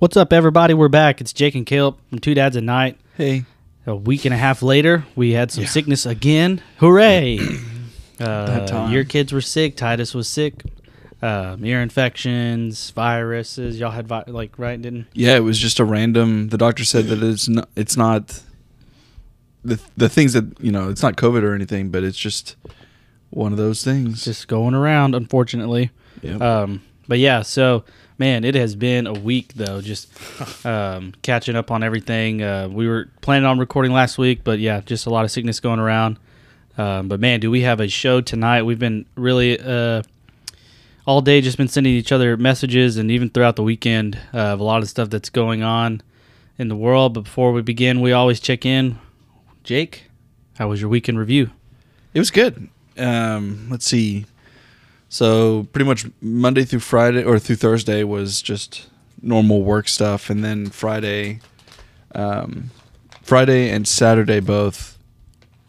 What's up, everybody? We're back. It's Jake and Caleb from Two Dads a Night. Hey. A week and a half later, we had some Yeah. sickness again. Hooray! uh, time. Your kids were sick. Titus was sick. Um, ear infections, viruses. Y'all had vi- like right? Didn't Yeah, it was just a random. The doctor said that it's not. It's not the the things that you know. It's not COVID or anything, but it's just one of those things. just going around, unfortunately. Yep. Um, but yeah, so man, it has been a week though, just um, catching up on everything. Uh, we were planning on recording last week, but yeah, just a lot of sickness going around. Um, but man, do we have a show tonight? We've been really uh, all day just been sending each other messages, and even throughout the weekend uh, of a lot of stuff that's going on in the world. But before we begin, we always check in. Jake, how was your weekend review? It was good. Um, let's see. So pretty much Monday through Friday or through Thursday was just normal work stuff, and then Friday, um, Friday and Saturday both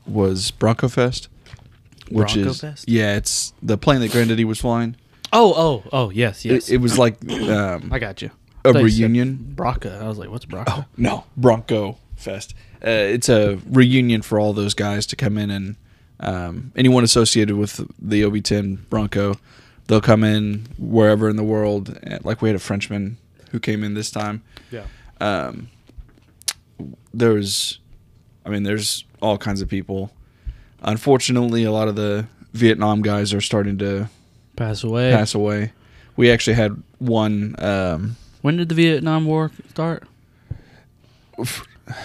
was Bronco Fest, which Bronco is Fest? yeah, it's the plane that Granddaddy was flying. Oh, oh, oh, yes, yes. It, it was like um, I got you. a thought you said reunion. Braca. I was like, what's Bronco? Oh no, Bronco Fest. Uh, it's a reunion for all those guys to come in and um, anyone associated with the OV-10 Bronco, they'll come in wherever in the world. Uh, Like we had a Frenchman who came in this time. Yeah. Um, there's, I mean, there's all kinds of people. Unfortunately, a lot of the Vietnam guys are starting to Pass away. pass away. We actually had one. Um, When did the Vietnam War start?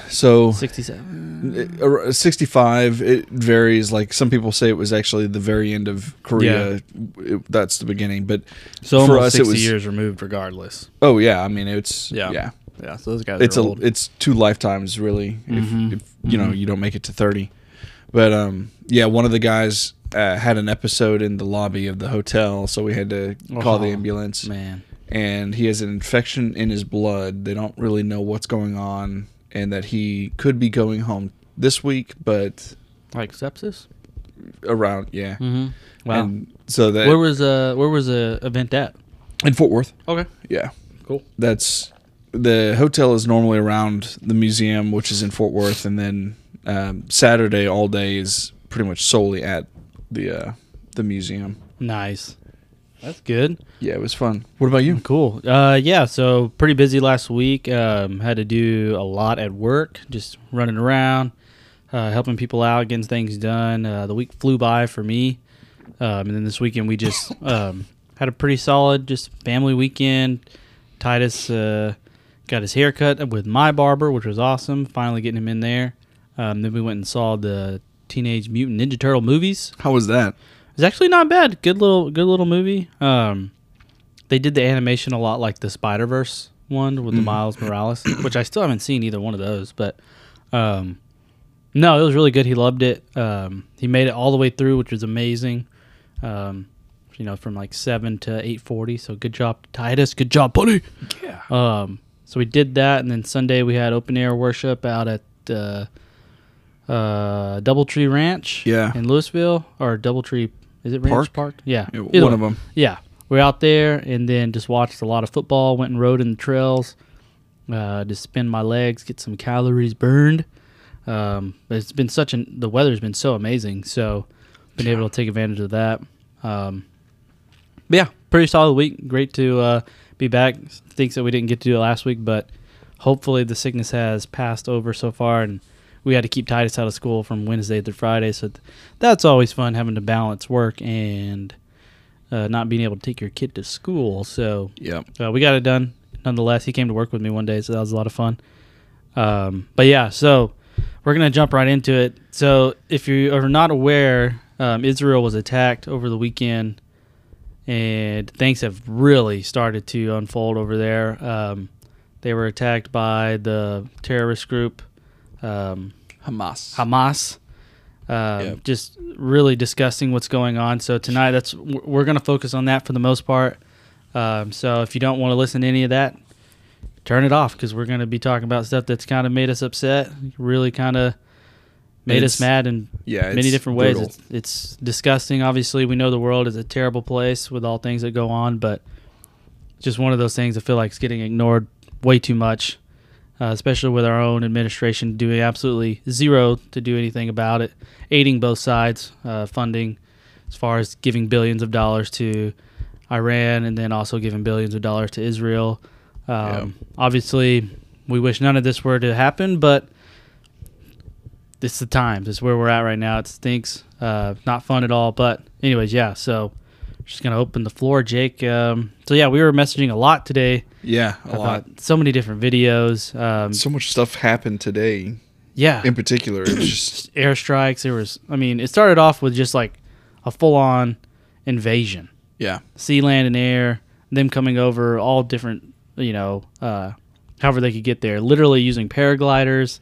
So 67. Uh, 65 it varies like some people say it was actually the very end of korea It- that's the beginning but So for almost us, it was- years removed regardless. oh yeah i mean it's Yeah. yeah, Yeah, so those guys it's are a old. it's two lifetimes really Mhm. if, if you know Mhm. you don't make it to 30 but um yeah one of the guys uh, had an episode in the lobby of the hotel so we had to call the Oh, ambulance Man. and he has an infection in his blood. They don't really know what's going on, and that he could be going home this week, but Like sepsis? around yeah. Mm-hmm. Wow. And so that where was uh where was the event at? in Fort Worth, Okay. yeah, Cool. that's the hotel is normally around the museum, which is in Fort Worth, and then um, Saturday all day is pretty much solely at the uh, the museum. Nice. That's good. Yeah, it was fun. What about you? Cool. Uh, yeah, so pretty busy last week. Um, had to do a lot at work, just running around, uh, helping people out, getting things done. Uh, the week flew by for me. Um, and then this weekend we just um, had a pretty solid, just family weekend. Titus uh, got his hair cut with my barber, which was awesome. Finally getting him in there. Um, then we went and saw the Teenage Mutant Ninja Turtle movies. How was that? It's actually not bad. Good little good little movie. Um, they did the animation a lot like the Spider Verse one with the Mhm. Miles Morales, which I still haven't seen either one of those. But um, no, it was really good. He loved it. Um, he made it all the way through, which was amazing. Um, you know, from like seven to eight forty. So good job, Titus. Good job, buddy. Yeah. Um, so we did that, and then Sunday we had open air worship out at uh, uh, DoubleTree Ranch. Yeah. in Lewisville or DoubleTree. Is it Ranch Park? Park? Yeah, Yeah, Either one way. of them. Yeah, we're out there, and then just watched a lot of football. Went and rode in the trails. Uh, just spin my legs, get some calories burned. Um, but it's been such an the weather's been so amazing, so been able to take advantage of that. Um, but yeah, pretty solid week. Great to uh, be back. Thinks that we didn't get to do it last week, but hopefully the sickness has passed over so far, and we had to keep Titus out of school from Wednesday through Friday. So th- that's always fun having to balance work and uh, not being able to take your kid to school. So yeah, uh, we got it done. Nonetheless, he came to work with me one day, so that was a lot of fun. Um, but yeah, so we're gonna jump right into it. So if you are not aware, um, Israel was attacked over the weekend, and things have really started to unfold over there. Um, they were attacked by the terrorist group um, Hamas. Hamas. Um, Yep. Just really discussing what's going on. So tonight, that's we're going to focus on that for the most part. Um, so if you don't want to listen to any of that, turn it off because we're going to be talking about stuff that's kind of made us upset, really kind of made us mad in yeah, many different ways. It's, it's disgusting. Obviously, we know the world is a terrible place with all things that go on, but just one of those things I feel like is getting ignored way too much, uh, especially with our own administration doing absolutely zero to do anything about it, aiding both sides, uh, funding as far as giving billions of dollars to Iran and then also giving billions of dollars to Israel. Um, Obviously, we wish none of this were to happen, but this is the times. It's where we're at right now. It stinks. Uh, not fun at all. But anyways, yeah. So just gonna open the floor, Jake. Um, so yeah, we were messaging a lot today Yeah, a lot. so many different videos. Um, So much stuff happened today. yeah, In particular, it was just airstrikes. There was. I mean, it started off with just like a full-on invasion, yeah, sea, land, and air. Them coming over all different. You know, uh, however they could get there. Literally using paragliders,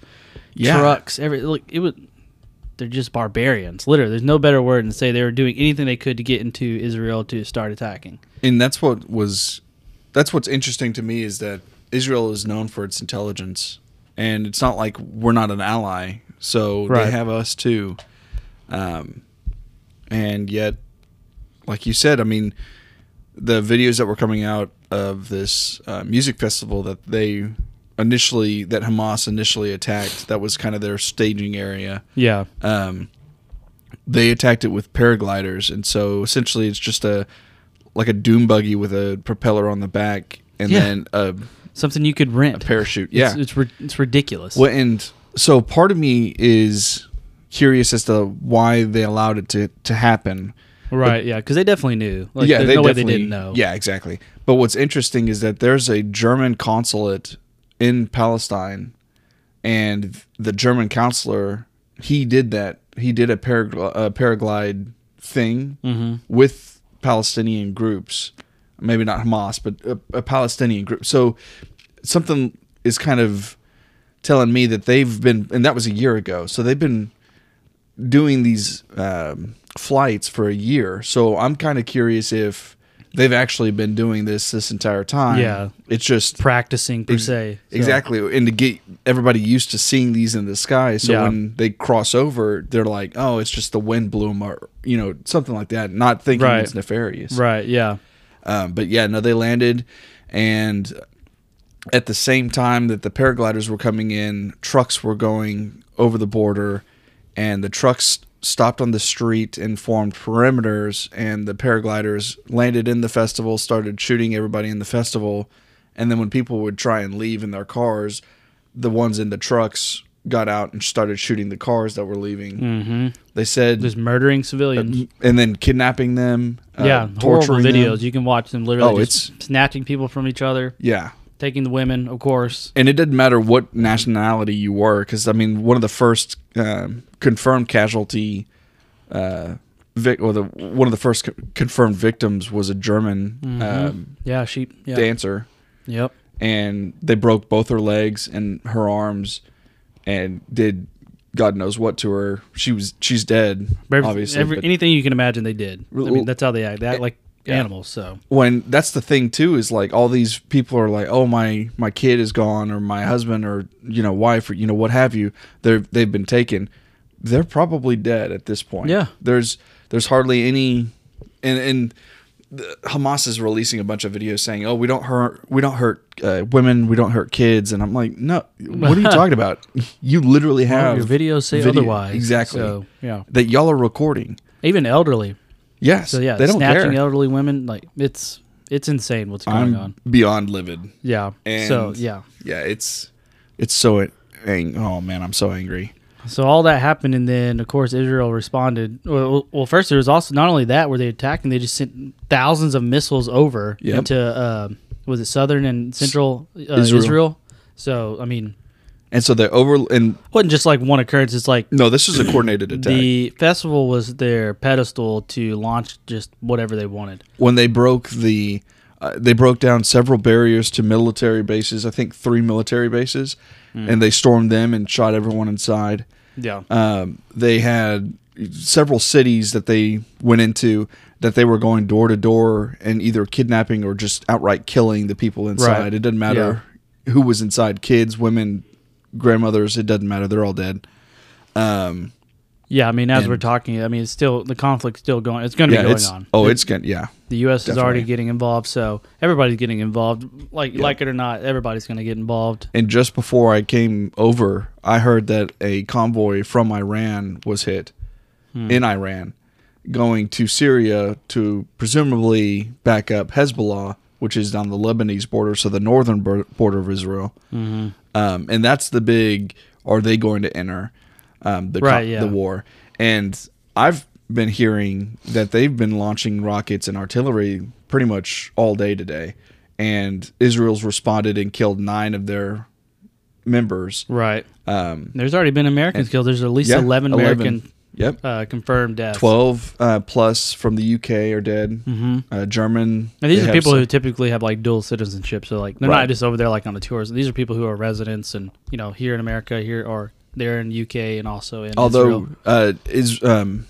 Yeah. trucks. Every look, it was. They're just barbarians. Literally, there's no better word than to say they were doing anything they could to get into Israel to start attacking. and that's what was that's what's interesting to me is that Israel is known for its intelligence, and it's not like we're not an ally. So Right. they have us too, um, and yet, like you said, I mean, the videos that were coming out of this uh, music festival that they initially that Hamas initially attacked, that was kind of their staging area. Yeah, um, they attacked it with paragliders, and so essentially it's just a like a doom buggy with a propeller on the back, and Yeah. then a, something you could rent a parachute. Yeah, it's it's, ri- it's ridiculous. well, and so part of me is curious as to why they allowed it to to happen. Right, yeah, because they definitely knew. Like, yeah, there's they no way they definitely- didn't know. Yeah, exactly. But what's interesting is that there's a German consulate in Palestine, and the German counselor he did that. He did a, paragl- a paraglide thing hmm with Palestinian groups, maybe not Hamas, but a, a Palestinian group. So something is kind of telling me that they've been, and that was a year ago. So they've been doing these um, flights for a year. So I'm kind of curious if they've actually been doing this this entire time. Yeah. it's just Practicing per Ex- se. So- Exactly, and to get everybody used to seeing these in the sky, so Yeah. when they cross over, they're like, "Oh, it's just the wind blew 'em," or you know, something like that. Not thinking Right. it's nefarious. Right. Yeah. Um, but yeah, no, they landed, and at the same time that the paragliders were coming in, trucks were going over the border, and the trucks stopped on the street and formed perimeters, and the paragliders landed in the festival, started shooting everybody in the festival, and then when people would try and leave in their cars, the ones in the trucks got out and started shooting the cars that were leaving. Mm-hmm. They said, Just murdering civilians. and then kidnapping them. uh, yeah. Horrible torturing them. videos. You can watch them literally Oh, just snatching people from each other, Yeah. Taking the women, of course. and it didn't matter what nationality you were because i mean one of the first um, confirmed casualty uh, vic- or the one of the first co- confirmed victims was a german Mhm. um, Yeah. She. Yeah. dancer Yep. and they broke both her legs and her arms and did god knows what to her she was she's dead Every- obviously every- anything you can imagine, they did. I mean, that's how they act. They act like yeah. animals. So. when that's the thing too is like all these people are like oh my my kid is gone or my husband or you know wife or you know what have you they're they've been taken they're probably dead at this point Yeah. there's there's hardly any and and Hamas is releasing a bunch of videos saying oh we don't hurt we don't hurt uh, women we don't hurt kids and I'm like no what are you talking about you literally have Well, your videos say video- otherwise. exactly So yeah. that y'all are recording Even elderly. Yes So yeah, they don't snatching care elderly women, like it's it's insane what's going I'm on. beyond livid Yeah. so yeah. yeah, it's it's so ang- oh man, I'm so angry. So all that happened, and then of course Israel responded. Well, well first there was also not only that where they attacked, and they just sent thousands of missiles over Yep. into uh, was it southern and central uh, Israel. Israel. So I mean, And so they over and wasn't just like one occurrence. It's like no, this is a coordinated attack. the festival was their pedestal to launch just whatever they wanted. when they broke the uh, they broke down several barriers to military bases. I think three military bases, Hmm. and they stormed them and shot everyone inside. Yeah. Um, they had several cities that they went into that they were going door to door and either kidnapping or just outright killing the people inside. Right. It doesn't matter who was inside kids, women, grandmothers, it doesn't matter. They're all dead. Um, Yeah, I mean, as And- we're talking, I mean, it's still the conflict's still going. It's going to yeah, be going it's on. oh, The- it's gonna yeah. the U.S. is already getting involved, so everybody's getting involved. Like like it or not, everybody's going to get involved. And just before I came over, I heard that a convoy from Iran was hit Hmm. in Iran, going to Syria to presumably back up Hezbollah, which is on the Lebanese border, so the northern border of Israel. hmm Um, and that's the big. Are they going to enter um, the co- yeah. the war? And I've been hearing that they've been launching rockets and artillery pretty much all day today, and Israel's responded and killed nine of their members. Right. Um, There's already been Americans killed. There's at least yeah, 11 11. Yep, uh, confirmed deaths. twelve uh, plus from the UK are dead. hmm Uh, German. And these are people some- who typically have like dual citizenship. So like they're Right. not just over there like on the tours. These are people who are residents and you know here in America here or they're in UK and also in although Israel. uh, is um,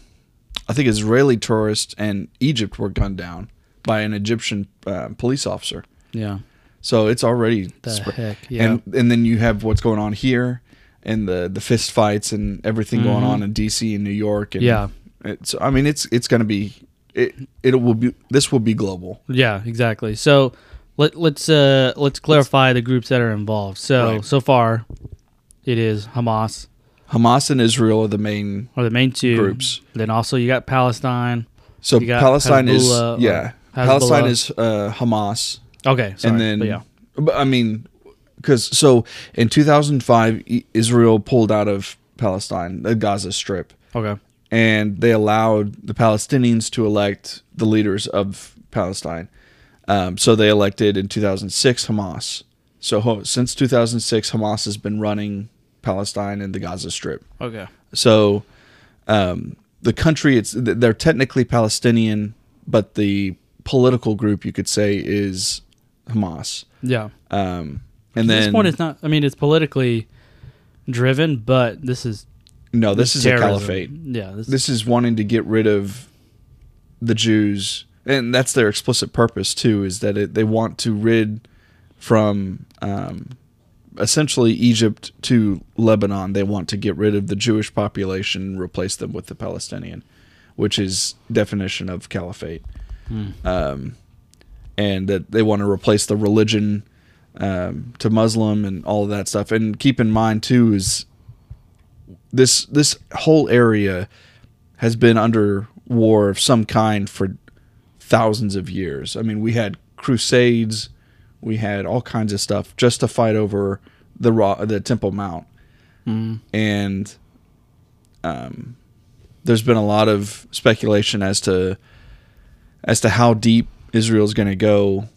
I think Israeli tourists and Egypt were gunned down by an Egyptian uh, police officer. Yeah. So it's already The spread. heck. Yeah. and and then you have what's going on here, and the the fist fights and everything going Mhm. on in D.C. and New York. And Yeah. it's I mean it's it's going to be it it will be this will be global. Yeah, exactly. So let let's uh let's clarify the groups that are involved. So Right. so far, it is Hamas Hamas and Israel are the main are the main two groups. Then also you got Palestine. So got Palestine is Hezbollah or yeah Hezbollah. Palestine is uh, Hamas. Okay, sorry, and then yeah, but I mean, because so in 2005, Israel pulled out of Palestine, the Gaza Strip, okay, and they allowed the Palestinians to elect the leaders of Palestine. Um, so they elected in 2006 Hamas. So ho- since 2006, Hamas has been running Palestine and the Gaza Strip. okay, So um, the country, it's they're technically Palestinian, but the political group you could say is Hamas. yeah. Um, At and this then point, it's not. I mean, it's politically driven, but this is no, this is a caliphate. Yeah, this, This is wanting to get rid of the Jews, and that's their explicit purpose too. Is that it, they want to rid from um, essentially Egypt to Lebanon. They want to get rid of the Jewish population, replace them with the Palestinian, which is definition of caliphate. Hmm. um, and that they want to replace the religion um, to Muslim and all of that stuff. And keep in mind too is this this whole area has been under war of some kind for thousands of years. I mean, we had crusades, we had all kinds of stuff just to fight over the raw, the Temple Mount, Mm. and um, there's been a lot of speculation as to as to how deep Israel's going to go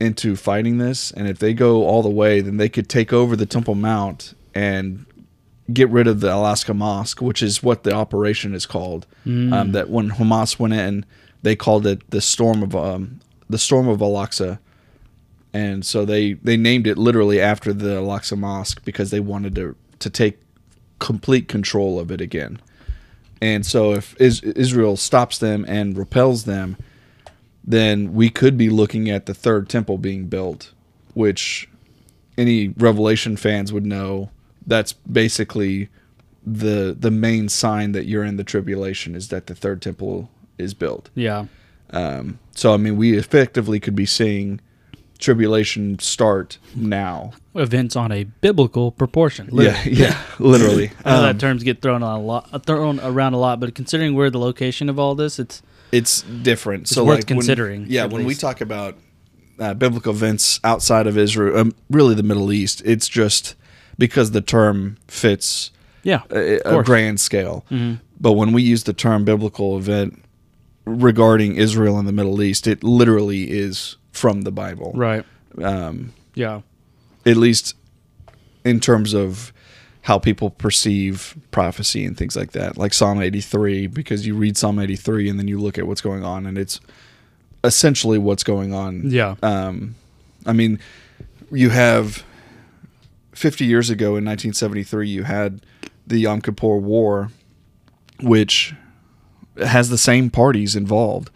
into fighting this, and if they go all the way, then they could take over the Temple Mount and get rid of the Al-Aqsa Mosque, which is what the operation is called. Mm. Um, that when Hamas went in, they called it the storm of um, the storm of Al-Aqsa, and so they they named it literally after the Al-Aqsa Mosque because they wanted to to take complete control of it again. And so if is- Israel stops them and repels them, then we could be looking at the third temple being built, which any Revelation fans would know that's basically the the main sign that you're in the tribulation is that the third temple is built. yeah, Um, so I mean, we effectively could be seeing tribulation start now. events on a biblical proportion. Yeah, literally. yeah, literally. I know Um, that terms get thrown a lot, thrown around a lot, but considering where the location of all this, it's it's different. It's so worth like when- considering, yeah, at when we talk about uh, biblical events outside of Israel, um, really the Middle East, it's just because the term fits yeah, a, a grand scale. Mhm. But when we use the term biblical event regarding Israel and the Middle East, it literally is from the Bible. right, Um, yeah, at least in terms of how people perceive prophecy and things like that. Like psalm 83 because you read psalm 83 and then you look at what's going on and it's essentially what's going on. Yeah, um, i mean you have 50 years ago in 1973 you had the yom kippur war which has the same parties involved.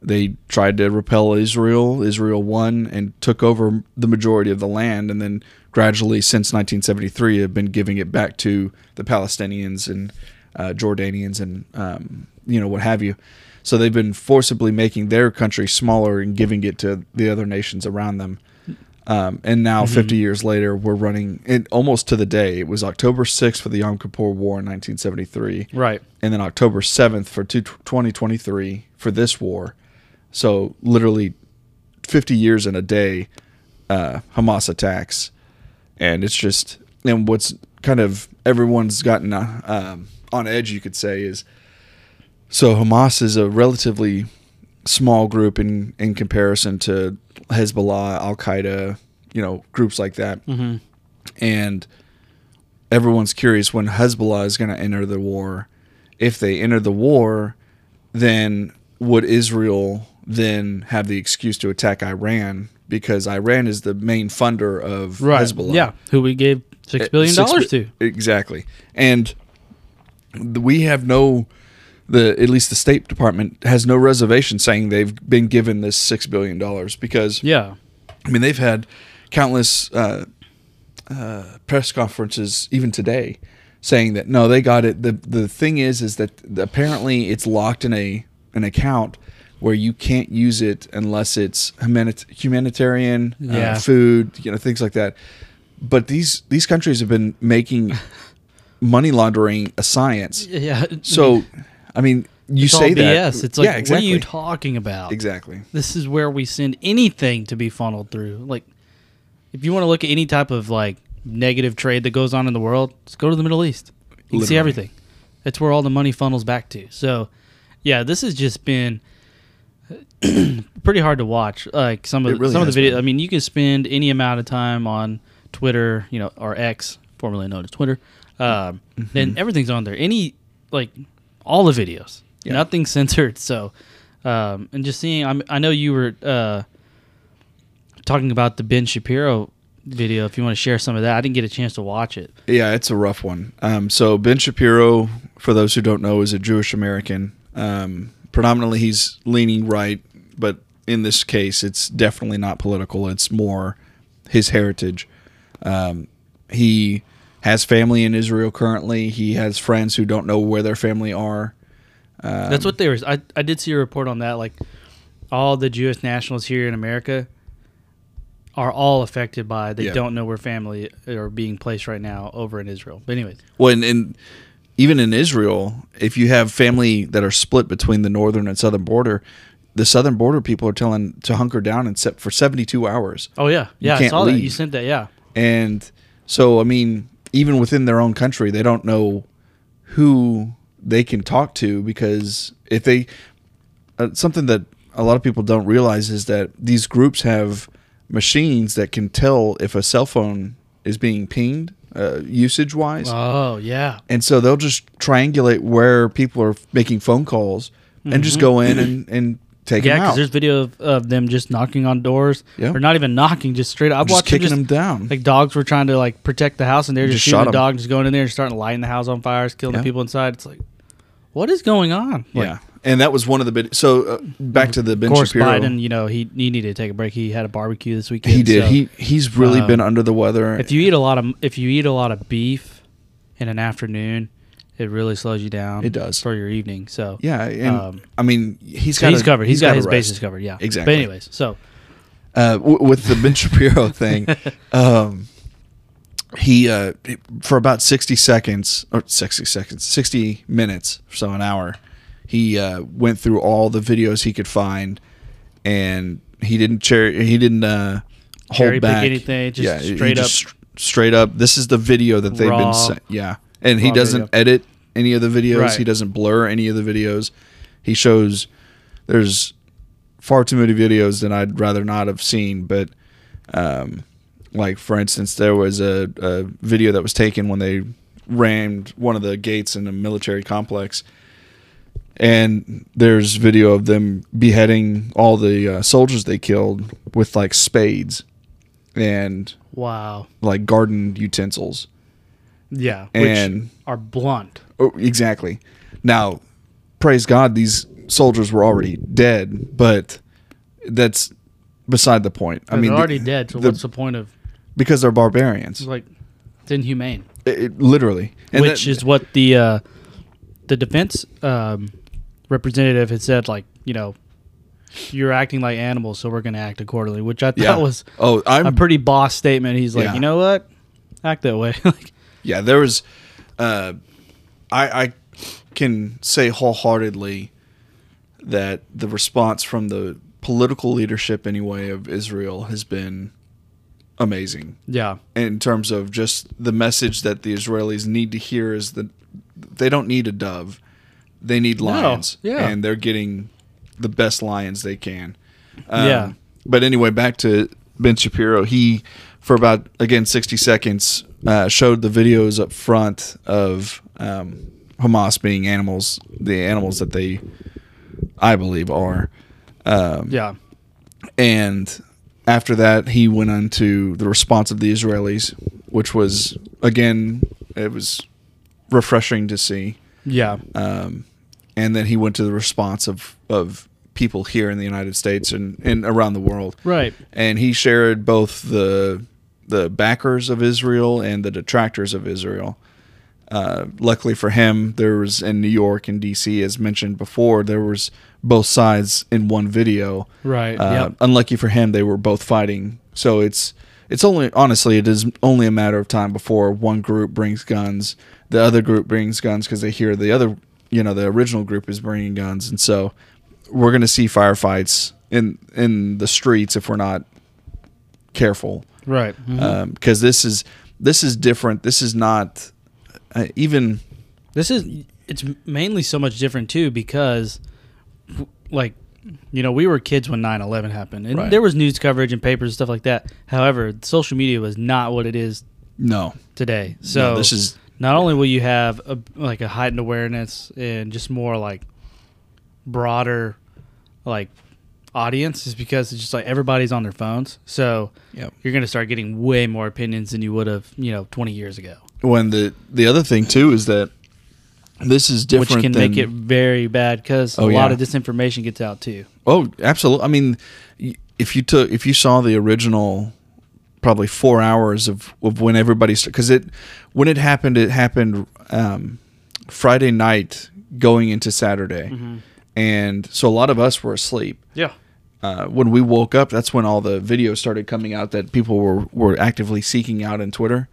They tried to repel Israel. Israel won and took over the majority of the land, and then gradually, since 1973, have been giving it back to the Palestinians and uh, Jordanians, and um, you know what have you. So they've been forcibly making their country smaller and giving it to the other nations around them. Um, and now, 50 years later, we're running it almost to the day. It was October 6th for the Yom Kippur War in 1973 Right. and then October 7th for 2023 for this war. So literally 50 years in a day, uh, Hamas attacks. And it's just, and what's kind of everyone's gotten uh, um, on edge, you could say, is so Hamas is a relatively small group in, in comparison to Hezbollah, Al Qaeda, you know, groups like that. Mm-hmm. And everyone's curious when Hezbollah is going to enter the war. If they enter the war, then would Israel then have the excuse to attack Iran because Iran is the main funder of Right. Hezbollah? Yeah. Who we gave six Uh, billion six dollars to. Exactly. And we have no the at least the State Department has no reservation saying they've been given this 6 billion dollars because Yeah. I mean, they've had countless uh, uh, press conferences even today saying that no, they got it. the The thing is, is that apparently it's locked in a an account where you can't use it unless it's humanit- humanitarian, Yeah. uh, food, you know, things like that. But these these countries have been making money laundering a science. Yeah. So, I mean, you it's say all that, BS. It's like, yeah, exactly, what are you talking about? exactly. This is where we send anything to be funneled through. Like, if you want to look at any type of like negative trade that goes on in the world, just go to the Middle East. You can see everything. That's where all the money funnels back to. So, yeah, this has just been pretty hard to watch. Like some of really some of the videos. been. I mean, you can spend any amount of time on Twitter, you know, or X, formerly known as Twitter. Um, Mm-hmm. And everything's on there. Any like all the videos, Yeah. nothing censored. So, um, and just seeing, I'm, I know you were uh, talking about the Ben Shapiro video. If you want to share some of that, I didn't get a chance to watch it. Yeah, it's a rough one. Um, so Ben Shapiro, for those who don't know, is a Jewish American. Um, predominantly, he's leaning right, but in this case, it's definitely not political. It's more his heritage. Um, he has family in Israel currently. He has friends who don't know where their family are. Um, That's what they were. I, I did see a report on that. Like all the Jewish nationals here in America are all affected by they Yeah. don't know where family are being placed right now over in Israel. But anyways, Well, and, and even in Israel, if you have family that are split between the northern and southern border, the southern border people are telling to hunker down and set for 72 hours. oh yeah, yeah, I saw that. You sent that, yeah. And so, I mean, even within their own country, they don't know who they can talk to because if they, uh, something that a lot of people don't realize is that these groups have machines that can tell if a cell phone is being pinged uh, usage wise. Oh yeah, And so they'll just triangulate where people are making phone calls and just go in and, and take yeah. Because there's video of, of them just knocking on doors, Yeah. or not even knocking, just straight up. I've just watched them kicking just them down. like dogs were trying to like protect the house, and they're just, Just shooting the dog, just going in there and starting lighting the house on fire, killing the people inside. It's like, what is going on? Like, yeah. And that was one of the bit. So uh, back to the Ben Of course, Shapiro. Biden, you know, he he needed to take a break. He had a barbecue this weekend. He did. so he he's really um, been under the weather. if you eat a lot of if you eat a lot of beef in an afternoon, it really slows you down. It does. for your evening. So yeah, and um, I mean he's so got he's covered. he's got gotta his rest. bases covered. Yeah, Exactly. But anyways, so Uh, w- with the Ben Shapiro thing, um, he uh, for about sixty seconds or sixty seconds, sixty minutes, so an hour, he uh, went through all the videos he could find, and he didn't cher- he didn't uh, hold Cherry back anything, just yeah, straight up- just str- straight up. This is the video that they've Raw. been sa- yeah, and he doesn't edit any of the videos. Right. He doesn't blur any of the videos. He shows there's far too many videos that I'd rather not have seen, but um, like for instance, there was a, a video that was taken when they rammed one of the gates in a military complex, and there's video of them beheading all the uh, soldiers they killed with like spades and wow, like garden utensils. Yeah, And- which are blunt. Oh, exactly. Now, praise God, these soldiers were already dead, but that's beside the point. I mean, they're the- already dead. So the- what's the point of? because they're barbarians, It's like it's inhumane. It- it- literally. And which that- is what the uh, the defense um, representative had said like you know you're acting like animals, so we're going to act accordingly, which I thought Yeah. was Oh, I'm a pretty boss statement. He's like, Yeah. you know what, act that way. like, Yeah, there was. Uh, I I can say wholeheartedly that the response from the political leadership, anyway, of Israel has been amazing yeah, in terms of just the message that the Israelis need to hear is that they don't need a dove, they need No, lions, yeah. and they're getting the best lions they can. Um, Yeah. But anyway, back to Ben Shapiro. He, for about again sixty seconds, uh, showed the videos up front of um, Hamas being animals, the animals that they, I believe, are. Um, yeah, and after that, he went on to the response of the Israelis, which was again, it was refreshing to see. yeah, Um, and then he went to the response of of people here in the United States and, and around the world. right, And he shared both the the backers of Israel and the detractors of Israel. Uh, luckily for him, there was in New York and D.C. as mentioned before, there was both sides in one video. right. Uh, yep. Unlucky for him, they were both fighting. So it's it's only honestly it is only a matter of time before one group brings guns, the other group brings guns because they hear the other you know the original group is bringing guns, and so we're going to see firefights in in the streets if we're not careful Right. Because this is this is different. This is not uh, even this is it's mainly so much different too because like you know we were kids when 9-11 happened and Right. there was news coverage and papers and stuff like that however social media was not what it is no. today so no, this is not only will you have a, like a heightened awareness and just more like broader like audience is because it's just like everybody's on their phones so Yep. you're going to start getting way more opinions than you would have you know 20 years ago when the the other thing too is that this is different which can than, make it very bad because Oh, a lot yeah. of disinformation gets out too. Oh, absolutely. I mean, if you took if you saw the original, probably four hours of, of when everybody because it when it happened, it happened um, Friday night going into Saturday, Mm-hmm. and so a lot of us were asleep. Yeah, Uh, when we woke up, that's when all the videos started coming out that people were were actively seeking out in Twitter,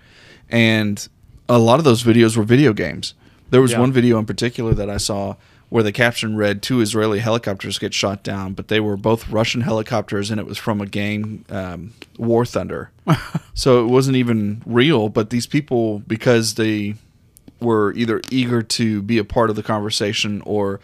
and a lot of those videos were video games. There was Yeah. one video in particular that I saw where the caption read two Israeli helicopters get shot down, but they were both Russian helicopters and it was from a game, um, War Thunder. so it wasn't even real, but these people, because they were either eager to be a part of the conversation or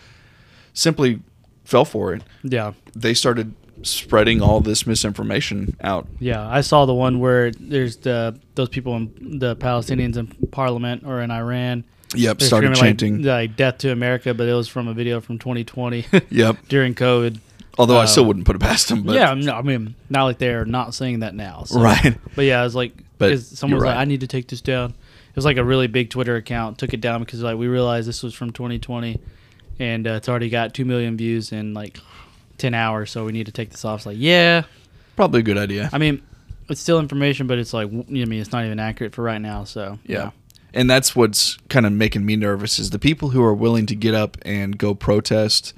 simply fell for it, yeah, they started spreading all this misinformation out. yeah. I saw the one where there's the those people in the Palestinians in Parliament or in Iran. Yep, They're started chanting. like, like "Death to America," but it was from a video from 2020 yep. during COVID. Although I uh, still wouldn't put it past them. But yeah, no, I mean, not like they're not saying that now. So. Right. But yeah, it was like But someone was you're like, "I need to take this down." It was like a really big Twitter account took it down because like we realized this was from 2020, and uh, it's already got two million views in like 10 hours, so we need to take this off. It's like, yeah, Probably a good idea. I mean, it's still information, but it's like I mean, it's not even accurate for right now. So Yeah. And that's what's kind of making me nervous is the people who are willing to get up and go protest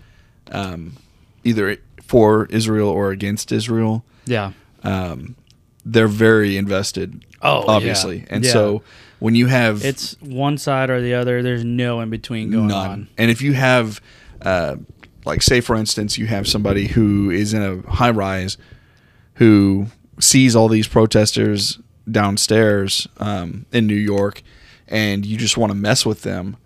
um, either for Israel or against Israel. yeah. Um, they're very invested, Oh, obviously. yeah. And Yeah. so when you have It's one side or the other. There's no in between going none, on. and if you have, uh, like, say for instance, you have somebody who is in a high rise who sees all these protesters downstairs um, in New York, and you just want to mess with them.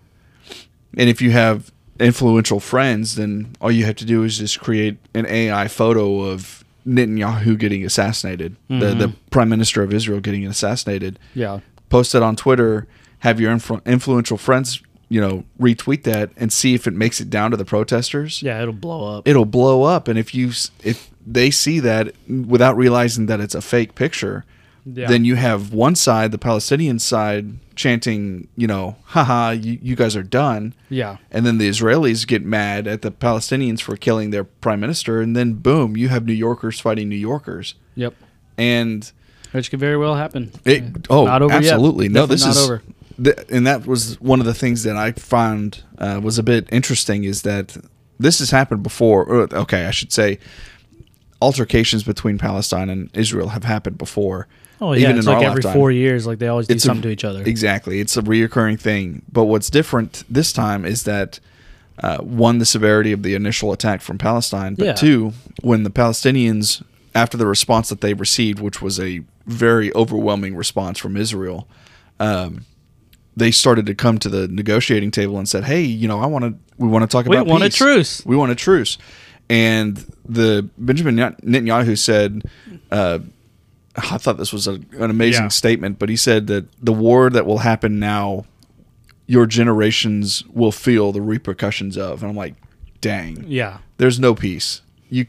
And if you have influential friends, then all you have to do is just create an AI photo of Netanyahu getting assassinated, the, the mm-hmm. prime minister of Israel getting assassinated. Yeah. Post it on Twitter. Have your influ- influential friends, you know, retweet that and see if it makes it down to the protesters Yeah, it'll blow up. it'll blow up and if you if they see that without realizing that it's a fake picture Yeah. then you have one side the palestinian side chanting you know haha you, you guys are done yeah. and then the israelis get mad at the palestinians for killing their prime minister and then boom you have new yorkers fighting new yorkers Yep. and Which could very well happen. it oh Not over yet. absolutely no Definitely this not is over. th- and that was one of the things that I found uh, was a bit interesting is that this has happened before. Or, okay, I should say altercations between Palestine and Israel have happened before. Oh yeah, even it's like every lifetime. four years, like they always do It's a- something to each other. Exactly. It's a reoccurring thing. But what's different this time is that uh, one, the severity of the initial attack from Palestine, but Yeah. two, when the Palestinians, after the response that they received, which was a very overwhelming response from Israel, um, they started to come to the negotiating table and said, "Hey, you know, I want to. We want to talk We about want a truce." We want a truce." And the Benjamin Netanyahu said, uh, I thought this was a, an amazing Yeah. statement, but he said that the war that will happen now, your generations will feel the repercussions of. And I'm like, dang, yeah, there's no peace. You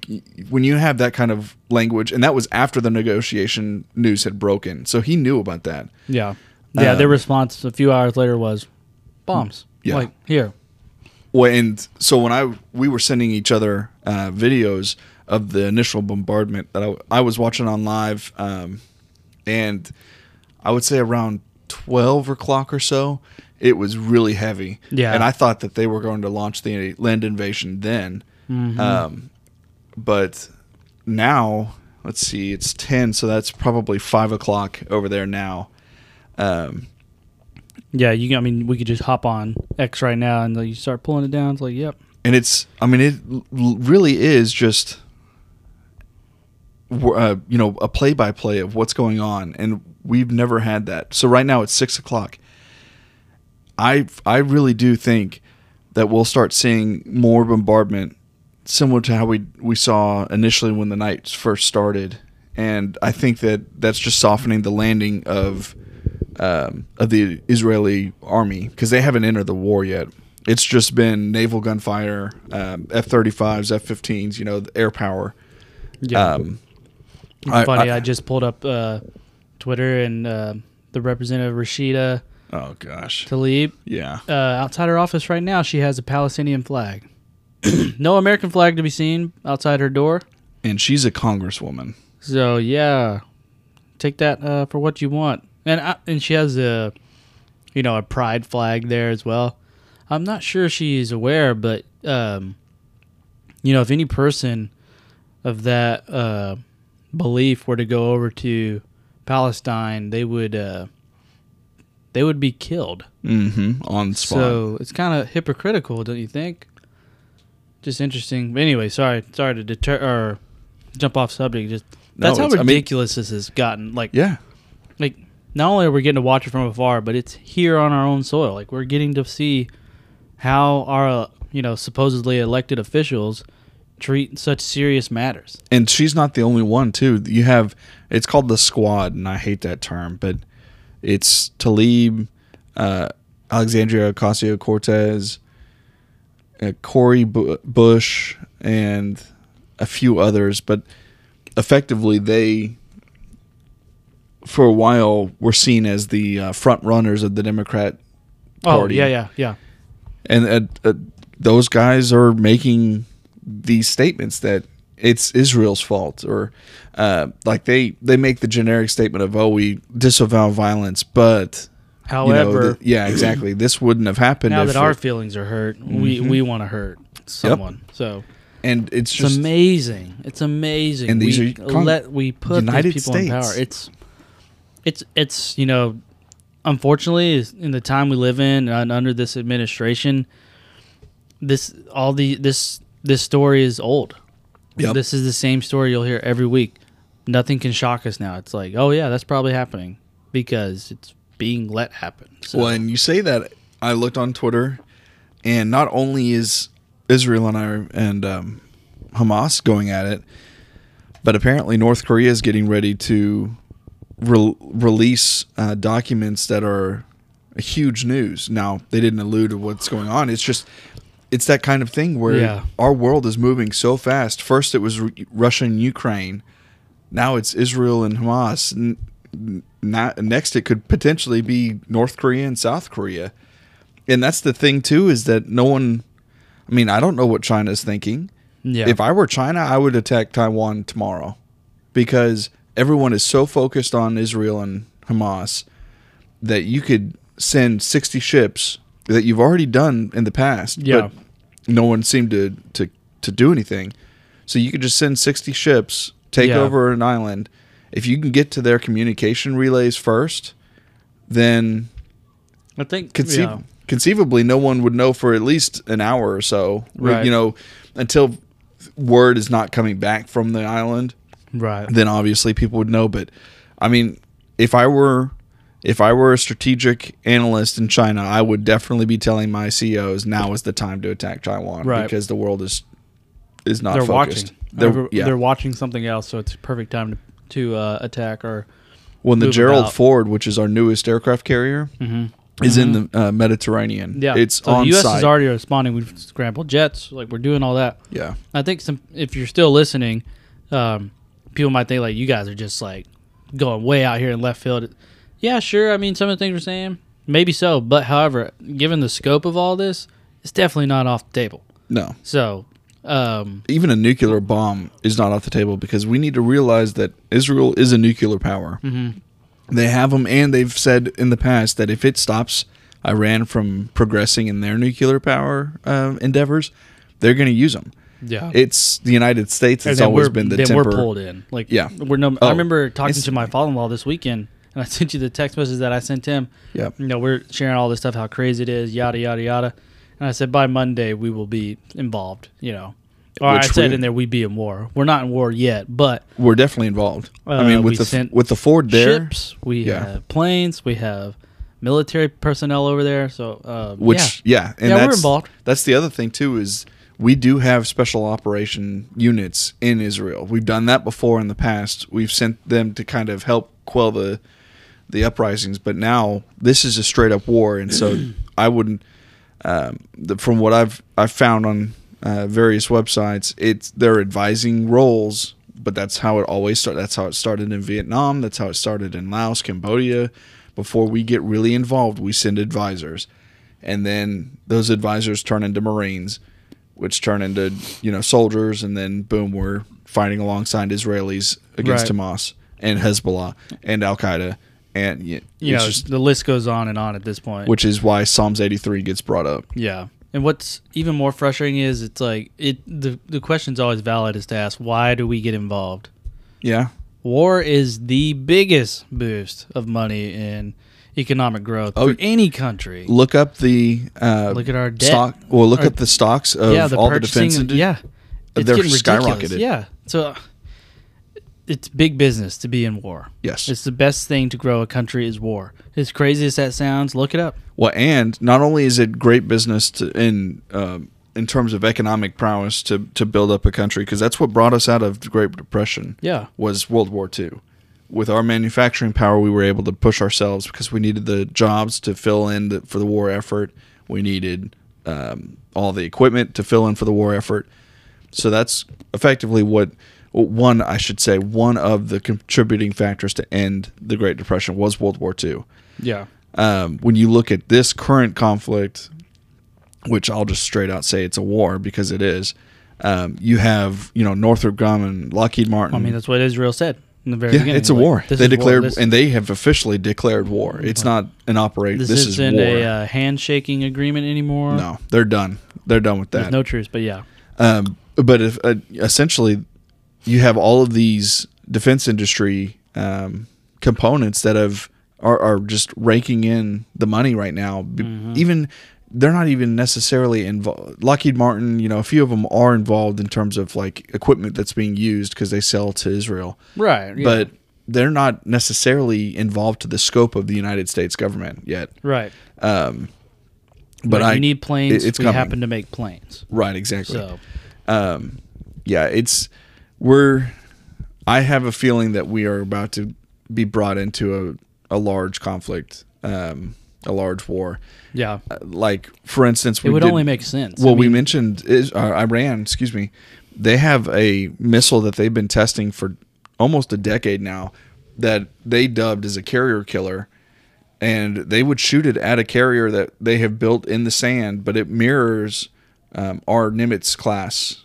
when you have that kind of language, and that was after the negotiation news had broken, so he knew about that. yeah, yeah. their Um, response a few hours later was bombs. Yeah. like here. Well, and so when I we were sending each other uh, videos of the initial bombardment that I, I was watching on live, um, and I would say around twelve o'clock or so, it was really heavy. Yeah. and I thought that they were going to launch the land invasion then, Mm-hmm. um, but now let's see, it's ten, so that's probably five o'clock over there now. Um, Yeah, you. I mean, we could just hop on X right now and like, you start pulling it down. It's like, yep. and it's i mean it really is just uh, you know a play-by-play of what's going on and we've never had that so right now it's six o'clock i i really do think that we'll start seeing more bombardment similar to how we we saw initially when the night first started and i think that that's just softening the landing of um, of the Israeli army because they haven't entered the war yet. It's just been naval gunfire, um, F-35s, F-15s, you know, the air power. Yeah. Um, Funny, I, just pulled up uh, Twitter and uh, the representative Rashida oh gosh, Tlaib yeah, uh, outside her office right now. She has a Palestinian flag. no American flag to be seen outside her door. and she's a congresswoman. So yeah, take that uh, for what you want. And I, and she has a, you know, a pride flag there as well. I'm not sure she's aware, but um, you know, if any person of that uh, belief were to go over to Palestine, they would uh, they would be killed. Mm-hmm. On spot. So it's kind of hypocritical, don't you think? Just interesting. But anyway, sorry, sorry to deter or jump off subject. Just No, that's how it's- I mean- ridiculous this has gotten. Like, yeah, like not only are we getting to watch it from afar, but it's here on our own soil. Like we're getting to see how our uh, you know supposedly elected officials treat such serious matters. and she's not the only one too. You have it's called the squad, and I hate that term, but it's Tlaib, uh, Alexandria Ocasio Cortez, uh, Cory Bu- Bush, and a few others. But effectively, they for a while were seen as the uh, front runners of the Democrat Party. Oh yeah, yeah, yeah. and uh, uh, those guys are making these statements that it's Israel's fault, or uh, like they they make the generic statement of oh we disavow violence, but you know, However, yeah, exactly, this wouldn't have happened. now that our it- feelings are hurt, we Mhm. we want to hurt someone. So and it's it's just amazing. It's amazing. And these we are con- let we put United these people in power. It's it's it's you know, unfortunately, in the time we live in and under this administration, this all the this this story is old. Yep. This is the same story you'll hear every week. Nothing can shock us now. It's like, oh yeah, that's probably happening because it's being let happen. So, Well, and you say that I looked on Twitter, and not only is Israel and I and um, Hamas going at it, but apparently North Korea is getting ready to re- release uh, documents that are huge news. Now they didn't allude to what's going on. It's just it's that kind of thing where Yeah. our world is moving so fast. First it was Ru- Russia and Ukraine. Now it's Israel and Hamas. N- not, next, it could potentially be North Korea and South Korea. And that's the thing too is that no one. I mean, I don't know what China's thinking. yeah. If I were China, I would attack Taiwan tomorrow, because everyone is so focused on Israel and Hamas that you could send 60 ships that you've already done in the past, Yeah. but no one seemed to, to, to do anything. So you could just send 60 ships, take Yeah. over an island. If you can get to their communication relays first, then I think conceive- yeah. conceivably no one would know for at least an hour or so. Right. You know, until word is not coming back from the island right. then obviously people would know. But I mean, if I were if I were a strategic analyst in China, I would definitely be telling my CEOs now is the time to attack Taiwan Right. because the world is is not they're focused. watching. They're, yeah. they're watching something else, so it's a perfect time to to uh, attack or. when the Gerald about. Ford, which is our newest aircraft carrier, is in the uh, Mediterranean. Mm-hmm. Yeah, it's so on the U.S. site. is already responding. We've scrambled jets, like we're doing all that. yeah, I think some if you're still listening, um, people might think like you guys are just like going way out here in left field. Yeah, sure. I mean, some of the things we're saying, maybe so. But however, given the scope of all this, it's definitely not off the table. no. So, um, Even a nuclear bomb is not off the table because we need to realize that Israel is a nuclear power. mhm. They have them, and they've said in the past that if it stops Iran from progressing in their nuclear power um, endeavors, they're going to use them. yeah. It's the United States It's always been the then temper. we're pulled in. Like, Yeah. we're no. Oh, I remember talking to my father-in-law this weekend, and I sent you the text message that I sent him. Yeah. You know, we're sharing all this stuff, how crazy it is, yada yada yada. And I said by Monday we will be involved. You know, or Which I said we- in there we'd be in war. We're not in war yet, but We're definitely involved. I Uh, mean, we with the with the Ford there, ships, we Yeah. have planes, we have military personnel over there. So, uh, which yeah, and Yeah, we're involved. That's the other thing too is we do have special operation units in Israel. We've done that before in the past. We've sent them to kind of help quell the the uprisings, but now this is a straight up war, and so I wouldn't. Um, the, from what I've I've found on uh, various websites, it's they're advising roles, but that's how it always started. That's how it started in Vietnam. That's how it started in Laos, Cambodia. Before we get really involved, we send advisors, and then those advisors turn into Marines, which turn into you know soldiers, and then boom, we're fighting alongside Israelis against Right. Hamas and Hezbollah and Al Qaeda, and y- you know, just the list goes on and on at this point. which is why Psalms 83 gets brought up. Yeah. And what's even more frustrating is it's like it the the question's always valid is to ask why do we get involved? Yeah, War is the biggest boost of money and economic growth Oh, for any country. look up the uh, Look at our debt. stock. Well, look Our- up the stocks of yeah, the all the defense. yeah, it's They're skyrocketed. Yeah, so it's big business to be in war. Yes. It's the best thing to grow a country is war. As crazy as that sounds, look it up. Well, and not only is it great business to, in um, in terms of economic prowess to to build up a country, because that's what brought us out of the Great Depression. Yeah. was World War II. With our manufacturing power, we were able to push ourselves because we needed the jobs to fill in the, for the war effort. We needed um, all the equipment to fill in for the war effort. So that's effectively what one, I should say, one of the contributing factors to end the Great Depression was World War II. Yeah. Um, when you look at this current conflict, which I'll just straight out say it's a war because it is, um, you have you know Northrop Grumman, Lockheed Martin. I mean, that's what Israel said in the very yeah, beginning. it's a Like, war. They is war. declared, This- and they have officially declared war. It's not an operation. This, This, is isn't war. a uh, handshaking agreement anymore. no, they're done. They're done with There's that. no truce, but yeah. Um, but if, uh, essentially, you have all of these defense industry um, components that have are, are just raking in the money right now. Mm-hmm. Even they're not even necessarily involved. Lockheed Martin, you know, a few of them are involved in terms of like equipment that's being used because they sell to Israel, Right. Yeah. but they're not necessarily involved to the scope of the United States government yet. right. Um, but I need planes. it- it's we coming. happen to make planes. right exactly. So um, yeah, it's we're. I have a feeling that we are about to be brought into a, a large conflict, um, a large war. yeah, Uh, Like for instance, it would did- only make sense. Well, I we mentioned is uh, Iran. Excuse me. They have a missile that they've been testing for almost a decade now, that they dubbed as a carrier killer, and they would shoot it at a carrier that they have built in the sand, but it mirrors um, our Nimitz class.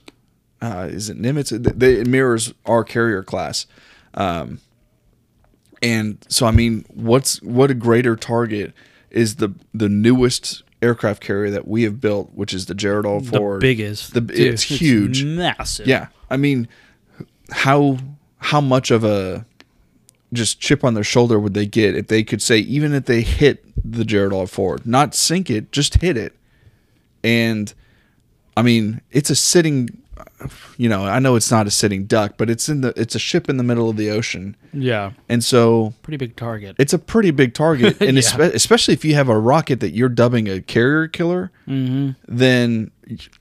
Uh, is it Nimitz? It, it mirrors our carrier class. Um, and so, I mean, what's what a greater target is the the newest aircraft carrier that we have built, which is the Gerald R. The Ford. biggest. The- it's huge. massive. Yeah, I mean, how how much of a just chip on their shoulder would they get if they could say even if they hit the Gerald R. Ford, not sink it, just hit it, and I mean it's a sitting. You know, I know it's not a sitting duck, but it's in the it's a ship in the middle of the ocean, Yeah. and so Pretty big target. it's a pretty big target, and Yeah. espe- especially if you have a rocket that you're dubbing a carrier killer, mm-hmm. then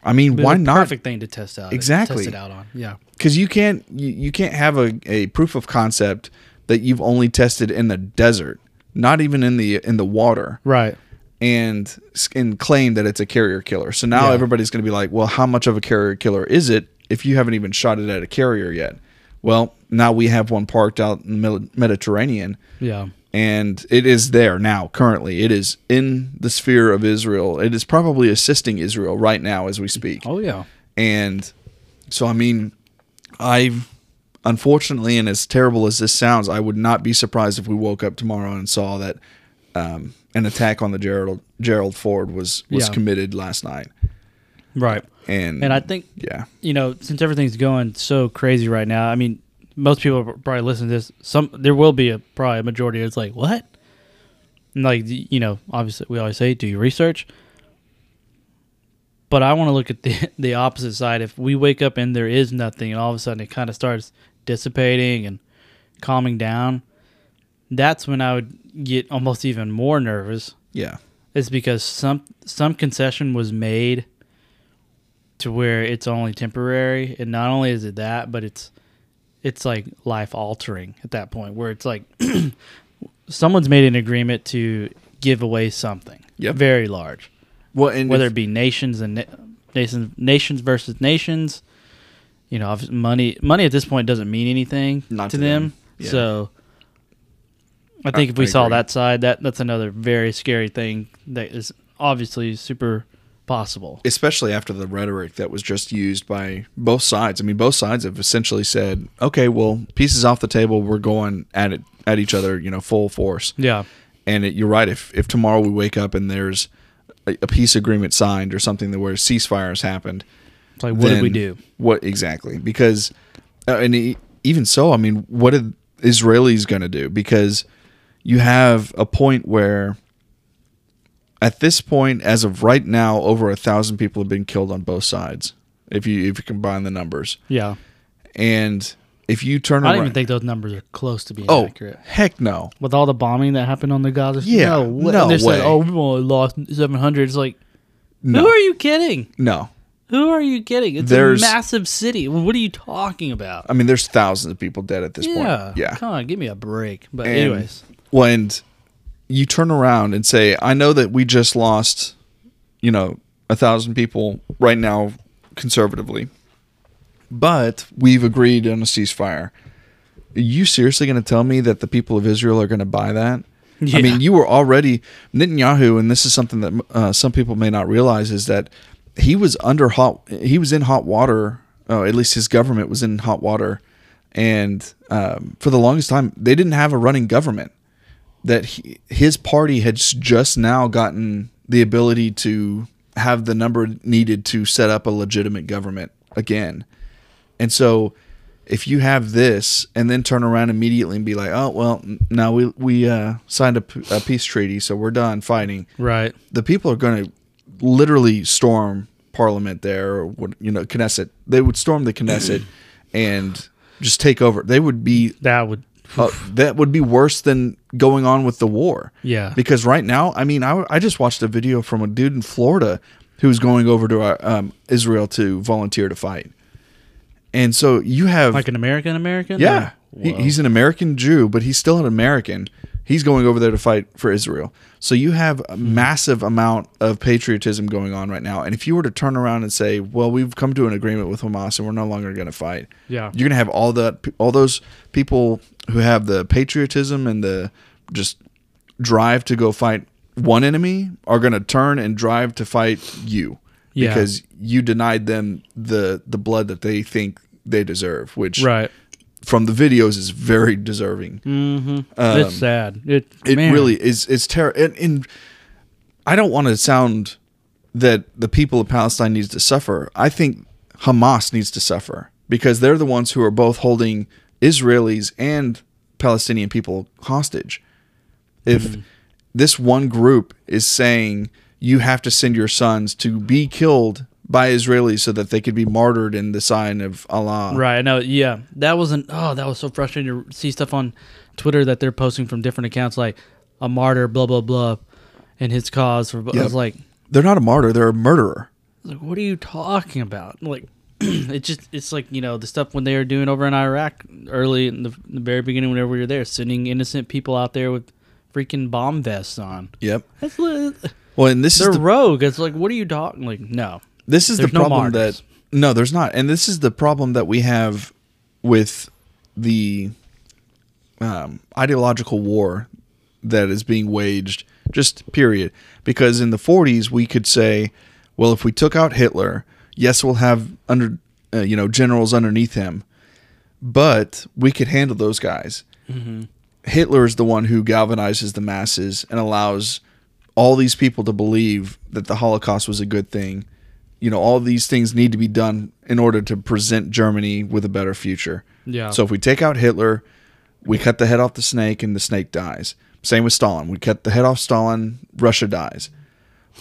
I mean, why not? Perfect thing to test out. Exactly. Test it out on. Yeah. because you can't you, you can't have a, a proof of concept that you've only tested in the desert not even in the in the water Right. And and claim that it's a carrier killer so now Yeah. everybody's going to be like well how much of a carrier killer is it if you haven't even shot it at a carrier yet well now we have one parked out in the mediterranean Yeah. and it is there now currently it is in the sphere of israel it is probably assisting israel right now as we speak Oh yeah. and so, I mean, I unfortunately, and as terrible as this sounds, I would not be surprised if we woke up tomorrow and saw that um, an attack on the Gerald Gerald Ford was was Yeah. committed last night. Right. And And I think yeah, you know, since everything's going so crazy right now, I mean, most people probably listen to this. Some there will be a probably a majority that's like, what? And like you know, obviously we always say, do your research. But I want to look at the the opposite side. If we wake up and there is nothing, and all of a sudden it kind of starts dissipating and calming down, that's when I would get almost even more nervous. yeah, It's because some some concession was made to where it's only temporary, and not only is it that, but it's it's like life altering at that point, where it's like someone's made an agreement to give away something Yep. very large, well, and whether it be nations and na- nations nations versus nations. You know, money money at this point doesn't mean anything Not to, to them. them. Yeah. So I think I- if we saw that side, that that's another very scary thing that is obviously super possible. especially after the rhetoric that was just used by both sides. I mean, both sides have essentially said, "Okay, well, pieces off the table. We're going at it at each other, you know, full force." Yeah. And it, you're right. If if tomorrow we wake up and there's a, a peace agreement signed or something that where ceasefire has happened, It's like, what did we do? What exactly? Because, uh, and e- even so, I mean, what are Israelis going to do? Because you have a point where, at this point, as of right now, over a thousand people have been killed on both sides. If you if you combine the numbers, Yeah. and if you turn around, I don't even think those numbers are close to being oh accurate. heck no, With all the bombing that happened on the Gaza Yeah, what- no and they're saying, way. "Oh, we've only lost 700." It's like, no, who are you kidding? no. Who are you kidding? It's There's- a massive city. What are you talking about? I mean, there's thousands of people dead at this yeah, point. Yeah, Come on, give me a break. But And- anyways, Well, and you turn around and say, I know that we just lost, you know, a thousand people right now, conservatively, but we've agreed on a ceasefire. Are you seriously going to tell me that the people of Israel are going to buy that? Yeah. I mean, you were already Netanyahu, and this is something that uh, some people may not realize is that he was under hot. He was in hot water. Uh, at least his government was in hot water, and um, for the longest time, they didn't have a running government. That he, his party had just now gotten the ability to have the number needed to set up a legitimate government again. And so if you have this and then turn around immediately and be like, "Oh, well, now we we uh, signed a, p- a peace treaty, so we're done fighting." right? The people are going to literally storm parliament there or what, you know, Knesset. They would storm the Knesset and just take over. They would be That would, uh, that would be worse than going on with the war. yeah, Because right now, I mean, I, I just watched a video from a dude in Florida who's going over to uh, um, Israel to volunteer to fight. And so you have like an American American. yeah, he, he's an American Jew, but he's still an American. He's going over there to fight for Israel. So you have a massive amount of patriotism going on right now. And if you were to turn around and say, "Well, we've come to an agreement with Hamas and we're no longer going to fight," yeah, you're going to have all that all those people who have the patriotism and the just drive to go fight one enemy are going to turn and drive to fight you Yeah. because you denied them the the blood that they think they deserve which right. from the videos is very deserving Mm-hmm. Um, it's sad. It it man. really is it's terrible and, and I don't want to sound that the people of Palestine needs to suffer. I think Hamas needs to suffer because they're the ones who are both holding Israelis and Palestinian people hostage. If mm-hmm. this one group is saying you have to send your sons to be killed by Israelis so that they could be martyred in the sign of Allah. Right. I know. Yeah. That wasn't. Oh, that was so frustrating to see stuff on Twitter that they're posting from different accounts like a martyr, blah blah blah, and his cause. For, I was like, They're not a martyr, they're a murderer. like, what are you talking about? Like, it just it's like you know the stuff when they were doing over in Iraq early in the, in the very beginning, whenever we were there, sending innocent people out there with freaking bomb vests on. Yep. That's li- Well, and this they're is the, rogue. It's like, what are you talking? Like, no. this is the there's no problem that no, there's not. And this is the problem that we have with the um, ideological war that is being waged, just period. Because in the 40s, we could say, well, if we took out Hitler, yes, we'll have under, uh, you know, generals underneath him, but we could handle those guys. Hitler is the one who galvanizes the masses and allows all these people to believe that the Holocaust was a good thing. You know, all these things need to be done in order to present Germany with a better future. Yeah. So if we take out Hitler, we cut the head off the snake and the snake dies. Same with Stalin. We cut the head off Stalin, Russia dies.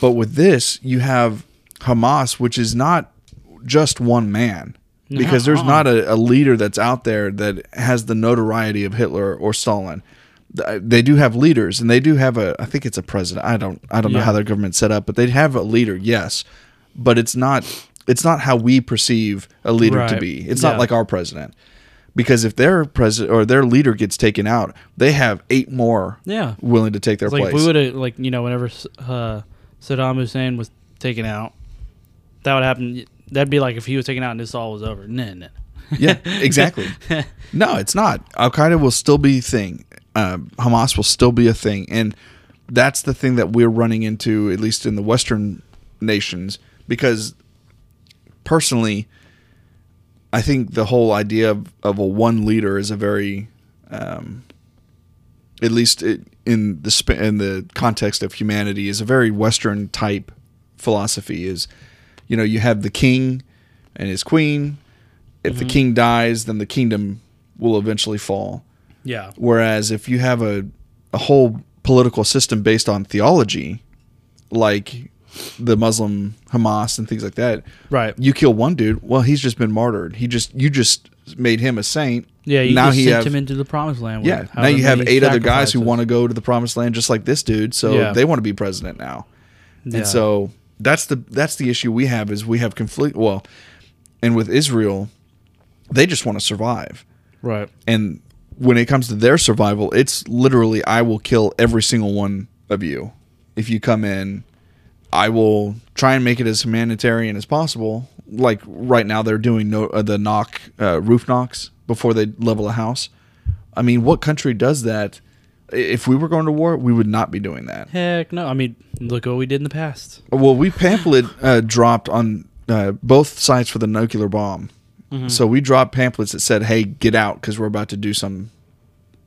But with this, you have Hamas, which is not just one man. Because there's not a, a leader that's out there that has the notoriety of Hitler or Stalin. Th- They do have leaders, and they do have a. I think it's a president. I don't. I don't know Yeah. how their government's set up, but they have a leader. Yes, but it's not. It's not how we perceive a leader to Right. be. It's Yeah. not like our president because if their president or their leader gets taken out, they have eight more Yeah. willing to take their It's like place. if we would have like you know whenever uh, Saddam Hussein was taken out, that would happen. That'd be like if he was taken out and this all was over. No, no. yeah, exactly. no, it's not. Al Qaeda will still be a thing. Um, Hamas will still be a thing, and that's the thing that we're running into, at least in the Western nations, because personally, I think the whole idea of, of a one leader is a very, um, at least it, in the sp- in the context of humanity, is a very Western type philosophy. Is you know you have the king and his queen. If the mm-hmm. king dies, then the kingdom will eventually fall. Yeah. Whereas if you have a, a whole political system based on theology, like the Muslim Hamas and things like that, Right. you kill one dude, well, he's just been martyred. He just you just made him a saint. Yeah. You now he sent have him into the promised land. yeah. Now you have eight other guys who want to go to the promised land, just like this dude. So Yeah. they want to be president now. Yeah. And so that's the that's the issue we have is we have conflict. Well, and with Israel, they just want to survive. Right. And when it comes to their survival, it's literally I will kill every single one of you if you come in. I will try and make it as humanitarian as possible. Like right now, they're doing no, uh, the knock uh, roof knocks before they level a house. I mean, what country does that? If we were going to war, we would not be doing that. Heck no. I mean, look what we did in the past. Well, we pamphlet uh, dropped on uh, both sides for the nuclear bomb. So we dropped pamphlets that said, "Hey, get out because we're about to do some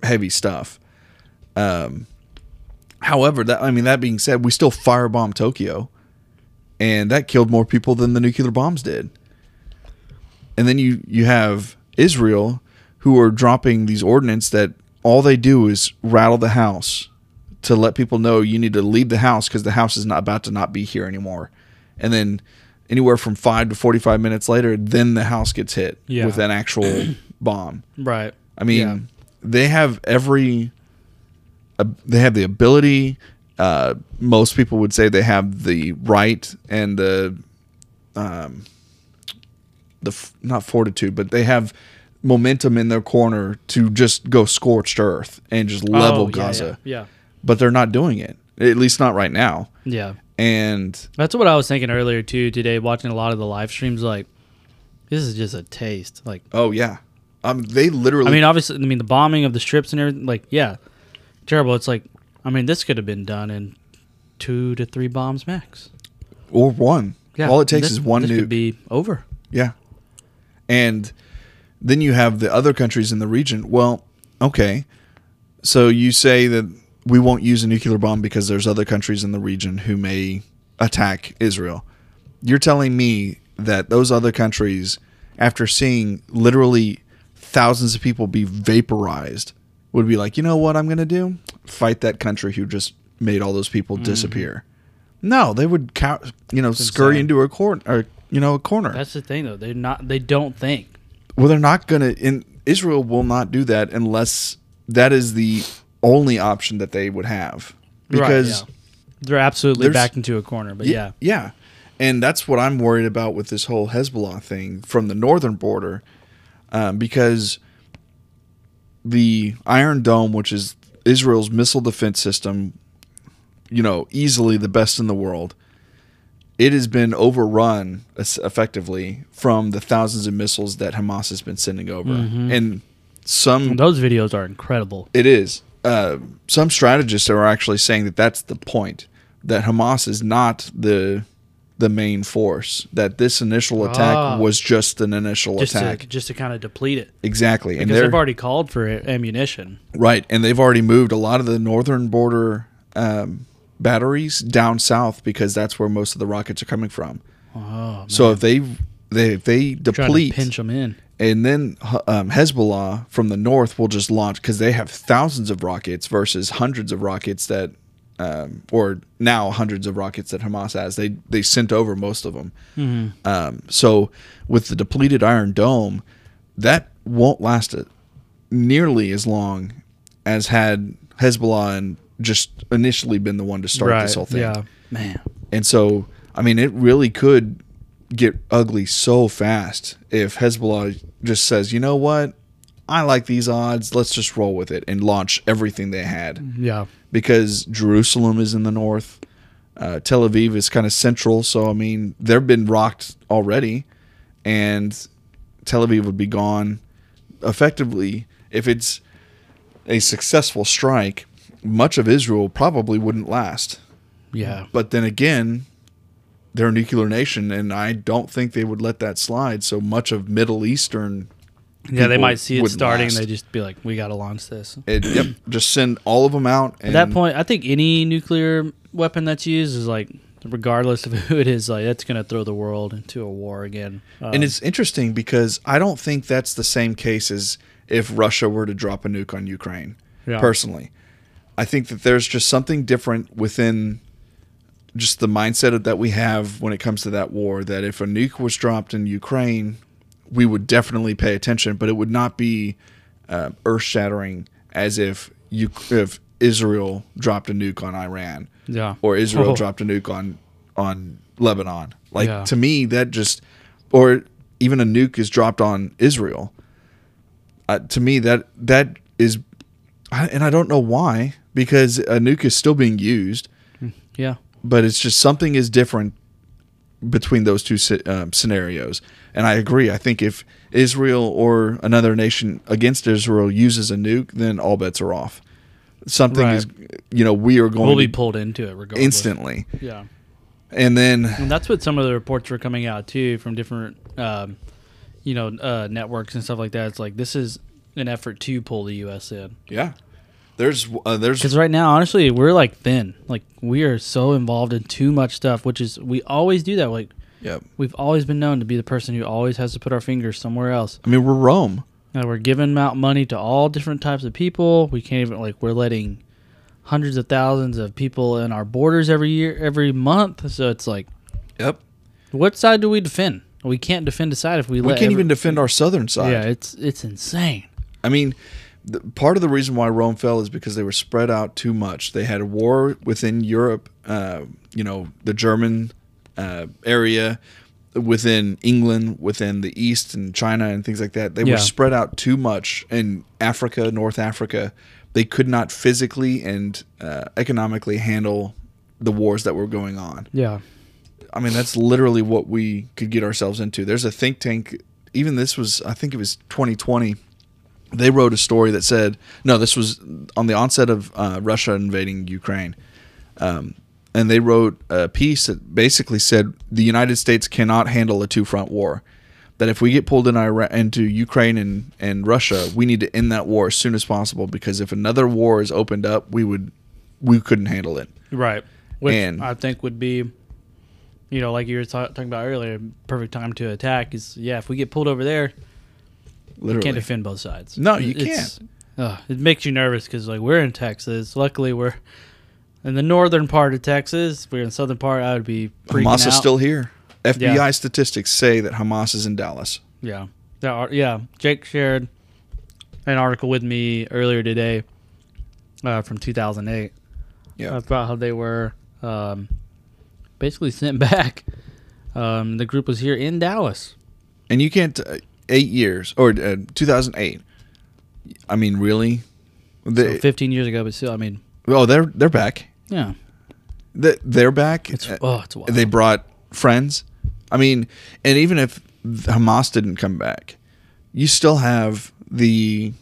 heavy stuff." Um, however, that I mean, that being said, we still firebombed Tokyo, and that killed more people than the nuclear bombs did. And then you you have Israel, who are dropping these ordinance that all they do is rattle the house to let people know you need to leave the house because the house is not about to not be here anymore. And then anywhere from five to forty five minutes later, then the house gets hit Yeah. with an actual bomb. Right. I mean, Yeah. they have every, uh, they have the ability. Uh, most people would say they have the right and the, um, the f- not fortitude, but they have momentum in their corner to just go scorched earth and just level Oh, yeah, Gaza. Yeah. But they're not doing it. At least not right now. Yeah. And That's what I was thinking earlier too. Today, watching a lot of the live streams, like this is just a taste. Like, oh yeah, um, they literally. I mean, obviously, I mean the bombing of the strips and everything. Like, yeah, terrible. It's like, I mean, this could have been done in two to three bombs max. or one. Yeah, All it takes this- is one this nuke. Could be over. Yeah. And then you have the other countries in the region. Well, okay. So you say that we won't use a nuclear bomb because there's other countries in the region who may attack Israel. You're telling me that those other countries, after seeing literally thousands of people be vaporized, would be like, you know what I'm going to do? Fight that country who just made all those people mm. disappear. No, they would, you know, scurry insane. into a corner, you know, a corner. That's the thing, though. They're not. They don't think. Well, they're not going to. In Israel, will not do that unless that is the only option that they would have. Because right, yeah. they're absolutely backed into a corner. But yeah, yeah, and that's what I'm worried about with this whole Hezbollah thing from the northern border, um, because the Iron Dome, which is Israel's missile defense system, you know, easily the best in the world. It has been overrun effectively from the thousands of missiles that Hamas has been sending over, and some those videos are incredible. it is. Uh, some strategists are actually saying that that's the point. That Hamas is not the the main force. That this initial attack Ah. was just an initial Just attack. to just to kind of deplete it exactly, and because they're they've already called for ammunition. right, and they've already moved a lot of the northern border um, batteries down south because that's where most of the rockets are coming from. Oh, So if they they if they deplete pinch them in. and then um, Hezbollah from the north will just launch because they have thousands of rockets versus hundreds of rockets that, um, or now hundreds of rockets that Hamas has. They they sent over most of them. Um, so with the depleted Iron Dome, that won't last it nearly as long as had Hezbollah and just initially been the one to start right. this whole thing. Yeah, man. And so, I mean, it really could get ugly so fast if Hezbollah just says, you know what? I like these odds. Let's just roll with it and launch everything they had. Yeah. Because Jerusalem is in the north, uh, Tel Aviv is kind of central. So, I mean, they've been rocked already, and Tel Aviv would be gone. Effectively, if it's a successful strike, much of Israel probably wouldn't last. Yeah. But then again, they're a nuclear nation, and I don't think they would let that slide. So much of Middle Eastern, Yeah, they might see it starting. last. They just be like, "We got to launch this." it, yep, just send all of them out. And At that point, I think any nuclear weapon that's used is like, regardless of who it is, like that's going to throw the world into a war again. Um, and it's interesting because I don't think that's the same case as if Russia were to drop a nuke on Ukraine. Yeah. Personally, I think that there's just something different within just the mindset that we have when it comes to that war. That if a nuke was dropped in Ukraine, we would definitely pay attention, but it would not be uh, earth shattering as if you if Israel dropped a nuke on Iran yeah, or Israel Oh. dropped a nuke on on Lebanon. Like Yeah. to me, that just or even a nuke is dropped on Israel. Uh, to me, that that is, I- and I don't know why because a nuke is still being used, yeah, but it's just something is different between those two um, scenarios. And I agree. I think if Israel or another nation against Israel uses a nuke, then all bets are off. Something Right. is, you know, we are going we'll to be pulled into it regardless. instantly. Yeah, And then and that's what some of the reports were coming out too from different, um, you know, uh, networks and stuff like that. It's like this is an effort to pull the U.S. in yeah, there's uh, there's because right now, honestly, we're like thin. Like we are so involved in too much stuff, which is we always do that. Like yeah. we've always been known to be the person who always has to put our fingers somewhere else. I mean, we're Rome. Now we're giving out money to all different types of people. We can't even like we're letting hundreds of thousands of people in our borders every year, every month. So it's like, Yep. what side do we defend? We can't defend a side if we, We let can't every- even defend our southern side. Yeah, it's it's insane. I mean, the, part of the reason why Rome fell is because they were spread out too much. They had a war within Europe, uh, you know, the German uh, area, within England, within the East and China and things like that. They Yeah. were spread out too much in Africa, North Africa. They could not physically and uh, economically handle the wars that were going on. Yeah, I mean, that's literally what we could get ourselves into. There's a think tank. Even this was, I think it was 2020. They wrote a story that said, no, this was on the onset of uh, Russia invading Ukraine. Um, and they wrote a piece that basically said the United States cannot handle a two front war. That if we get pulled in Iran, into Ukraine and, and Russia, we need to end that war as soon as possible because if another war is opened up, we would we couldn't handle it. Right. Which And- I think would be, you know, like you were ta- talking about earlier, perfect time to attack is yeah. If we get pulled over there, you can't defend both sides. No, you It's- Uh, it makes you nervous because like we're in Texas. Luckily, we're in the northern part of Texas. We're in the southern part. I would be Hamas out. is still here. FBI Yeah. statistics say that Hamas is in Dallas. Yeah. Are, yeah. Jake shared an article with me earlier today uh, from 2008 Yeah. about how they were um, basically sent back. Um, the group was here in Dallas. And you can't uh, eight years or uh, 2008. I mean, really? So 15 years ago, but still, I mean, oh, they're they're back. yeah. They- They're back. It's, Uh, oh, it's wild. they brought friends. I mean, and even if Hamas didn't come back, you still have the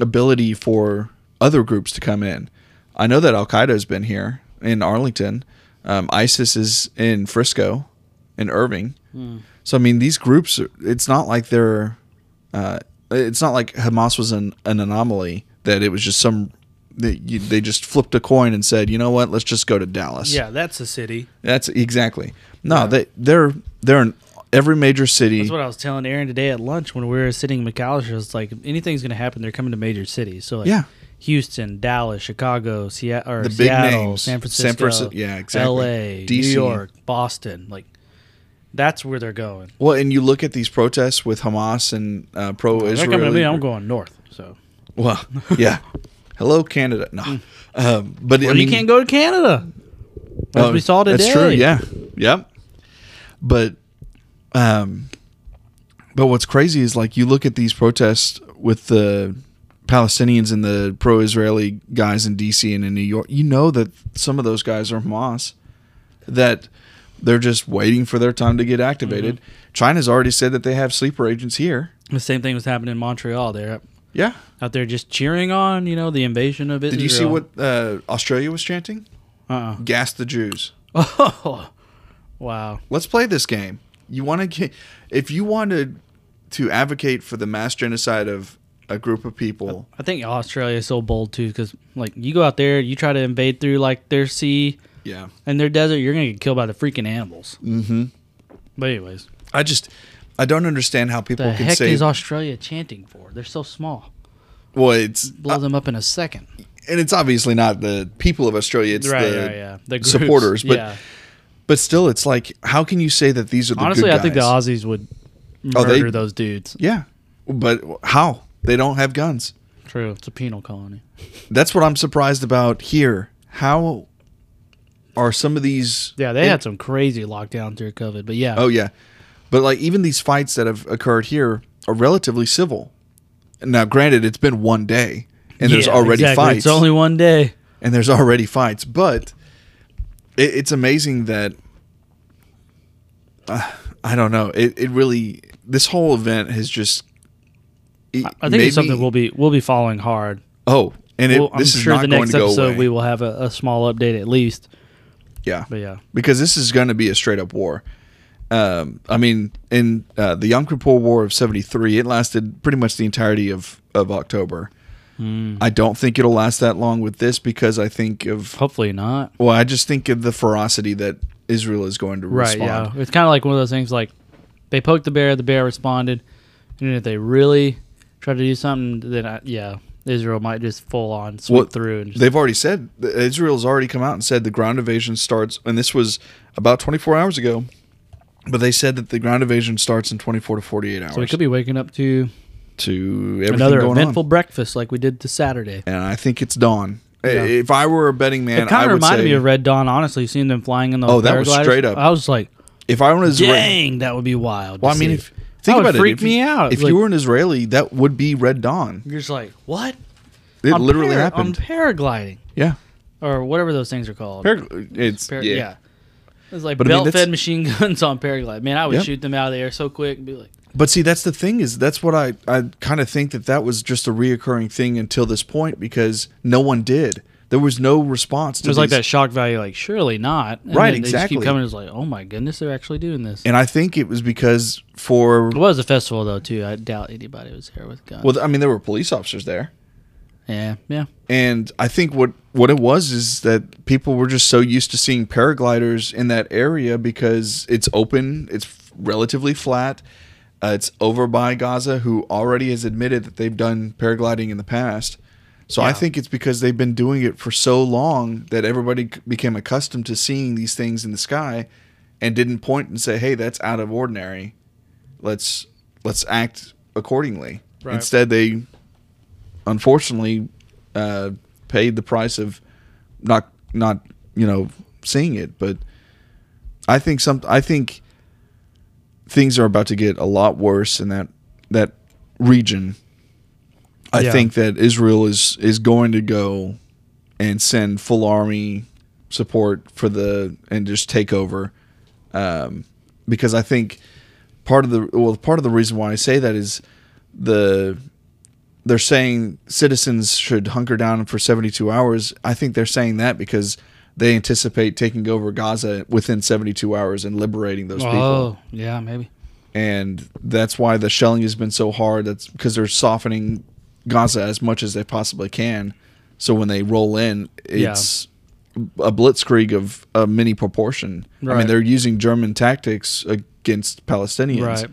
ability for other groups to come in. I know that Al Qaeda has been here in Arlington. Um, ISIS is in Frisco, in Irving. Hmm. So I mean, these groups. It's not like they're. Uh, it's not like Hamas was an, an anomaly that it was just some. They, you, they just flipped a coin and said, you know what? Let's just go to Dallas. yeah, that's a city. That's exactly. No, Yeah. they they're they're in every major city. That's what I was telling Aaron today at lunch when we were sitting in McAllister. It's like anything's going to happen, they're coming to major cities. So like Yeah. Houston, Dallas, Chicago, Seattle, or The big Seattle, names. San San Francisco, Francisco- yeah, exactly. L.A., New York, Boston. Like that's where they're going. well, and you look at these protests with Hamas and uh, pro They're coming to me. Israel. I'm going north. So Well, yeah. Hello, Canada. No, um, but I well, mean, you can't go to Canada. As oh, we saw today. That's true. Yeah. Yep. But, um, but what's crazy is like you look at these protests with the Palestinians and the pro-Israeli guys in DC and in New York. You know that some of those guys are Hamas. That they're just waiting for their time to get activated. Mm-hmm. China's already said that they have sleeper agents here. The same thing was happening in Montreal. They're Yeah. out there just cheering on, you know, the invasion of Israel. Did you see what uh, Australia was chanting? Uh-uh. Gas the Jews. Oh, wow. Let's play this game. You want to get if you wanted to advocate for the mass genocide of a group of people. I think Australia is so bold too, because like you go out there, you try to invade through like their sea Yeah. and their desert, you're gonna get killed by the freaking animals. Mm-hmm. But anyways, I just I don't understand how people the can heck say is Australia chanting for? They're so small. well it's Blow them up in a second. and it's obviously not the people of Australia it's right, the yeah, yeah. The groups, supporters, but yeah. but still it's like how can you say that these are the honestly, I think the? Aussies would Oh, they- murder those dudes. Yeah. But how? They don't have guns. True, it's a penal colony. That's what I'm surprised about here. How are some of these Yeah, they had some crazy lockdowns during COVID, but yeah, Oh yeah, but like even these fights that have occurred here are relatively civil. Now, granted, it's been one day, and there's already exactly. fights, It's only one day. and there's already fights. But it, it's amazing that uh, I don't know. It it really this whole event has just. I think made it's something we'll be we'll be following hard. Oh, and it, Well, I'm is sure not the going next to episode we will have a, a small update at least. Yeah, But yeah, because this is going to be a straight up war. Um, I mean, in uh, the Yom Kippur War of '73, it lasted pretty much the entirety of of October. Hmm. I don't think it'll last that long with this because I think of hopefully not. well, I just think of the ferocity that Israel is going to Right? respond. Yeah, it's kind of like one of those things. Like they poked the bear, the bear responded, and if they really try to do something, then I, yeah, Israel might just full on sweep Well, through and just, They've already said Israel's already come out and said the ground invasion starts, and this was about 24 hours ago. But they said that the ground invasion starts in 24 to 48 hours. so we could be waking up to to everything another eventful on. breakfast like we did this Saturday. And I think it's dawn. Yeah. If I were a betting man, it kind of reminded say me of Red Dawn. Honestly, seeing them flying in the Oh, that was paragliders, straight up. I was like, if I Israeli, dang, that would be wild. well, I mean, if think That would about freak it, if you- me out. If Like- you were an Israeli, that would be Red Dawn. you're just like, what? It On literally para- happened. on paragliding yeah, or whatever those things are called. Parag- it's Par- yeah. yeah. It's like But I mean, belt-fed machine guns on paraglide. Man, I would Yep. shoot them out of the air so quick and be like, But see, that's the thing is that's what I I kind of think that that was just a reoccurring thing until this point because no one did. There was no response to it was like these- that shock value. Like, surely not. And Right, then They just exactly. keep coming. It's like, oh my goodness, they're actually doing this. And I think it was because for It was a festival though too. I doubt anybody was there with guns. well, I mean, there were police officers there. Yeah, yeah, And I think what what it was is that people were just so used to seeing paragliders in that area because it's open, it's relatively flat. Uh, it's over by Gaza, who already has admitted that they've done paragliding in the past. So I think it's because they've been doing it for so long that everybody became accustomed to seeing these things in the sky, and didn't point and say, "Hey, that's out of ordinary. Let's let's act accordingly." Right. Instead, they unfortunately uh, paid the price of not not you know seeing it. But I think some I think things are about to get a lot worse in that that region. I Yeah. think that Israel is is going to go and send full army support for the and just take over um, because I think part of the well part of the reason why I say that is the they're saying citizens should hunker down for 72 hours. I think they're saying that because they anticipate taking over Gaza within 72 hours and liberating those people. Oh, yeah, maybe. And that's why the shelling has been so hard. That's because they're softening Gaza as much as they possibly can. So when they roll in, it's a blitzkrieg of a mini proportion. I mean, they're using German tactics against Palestinians. Right.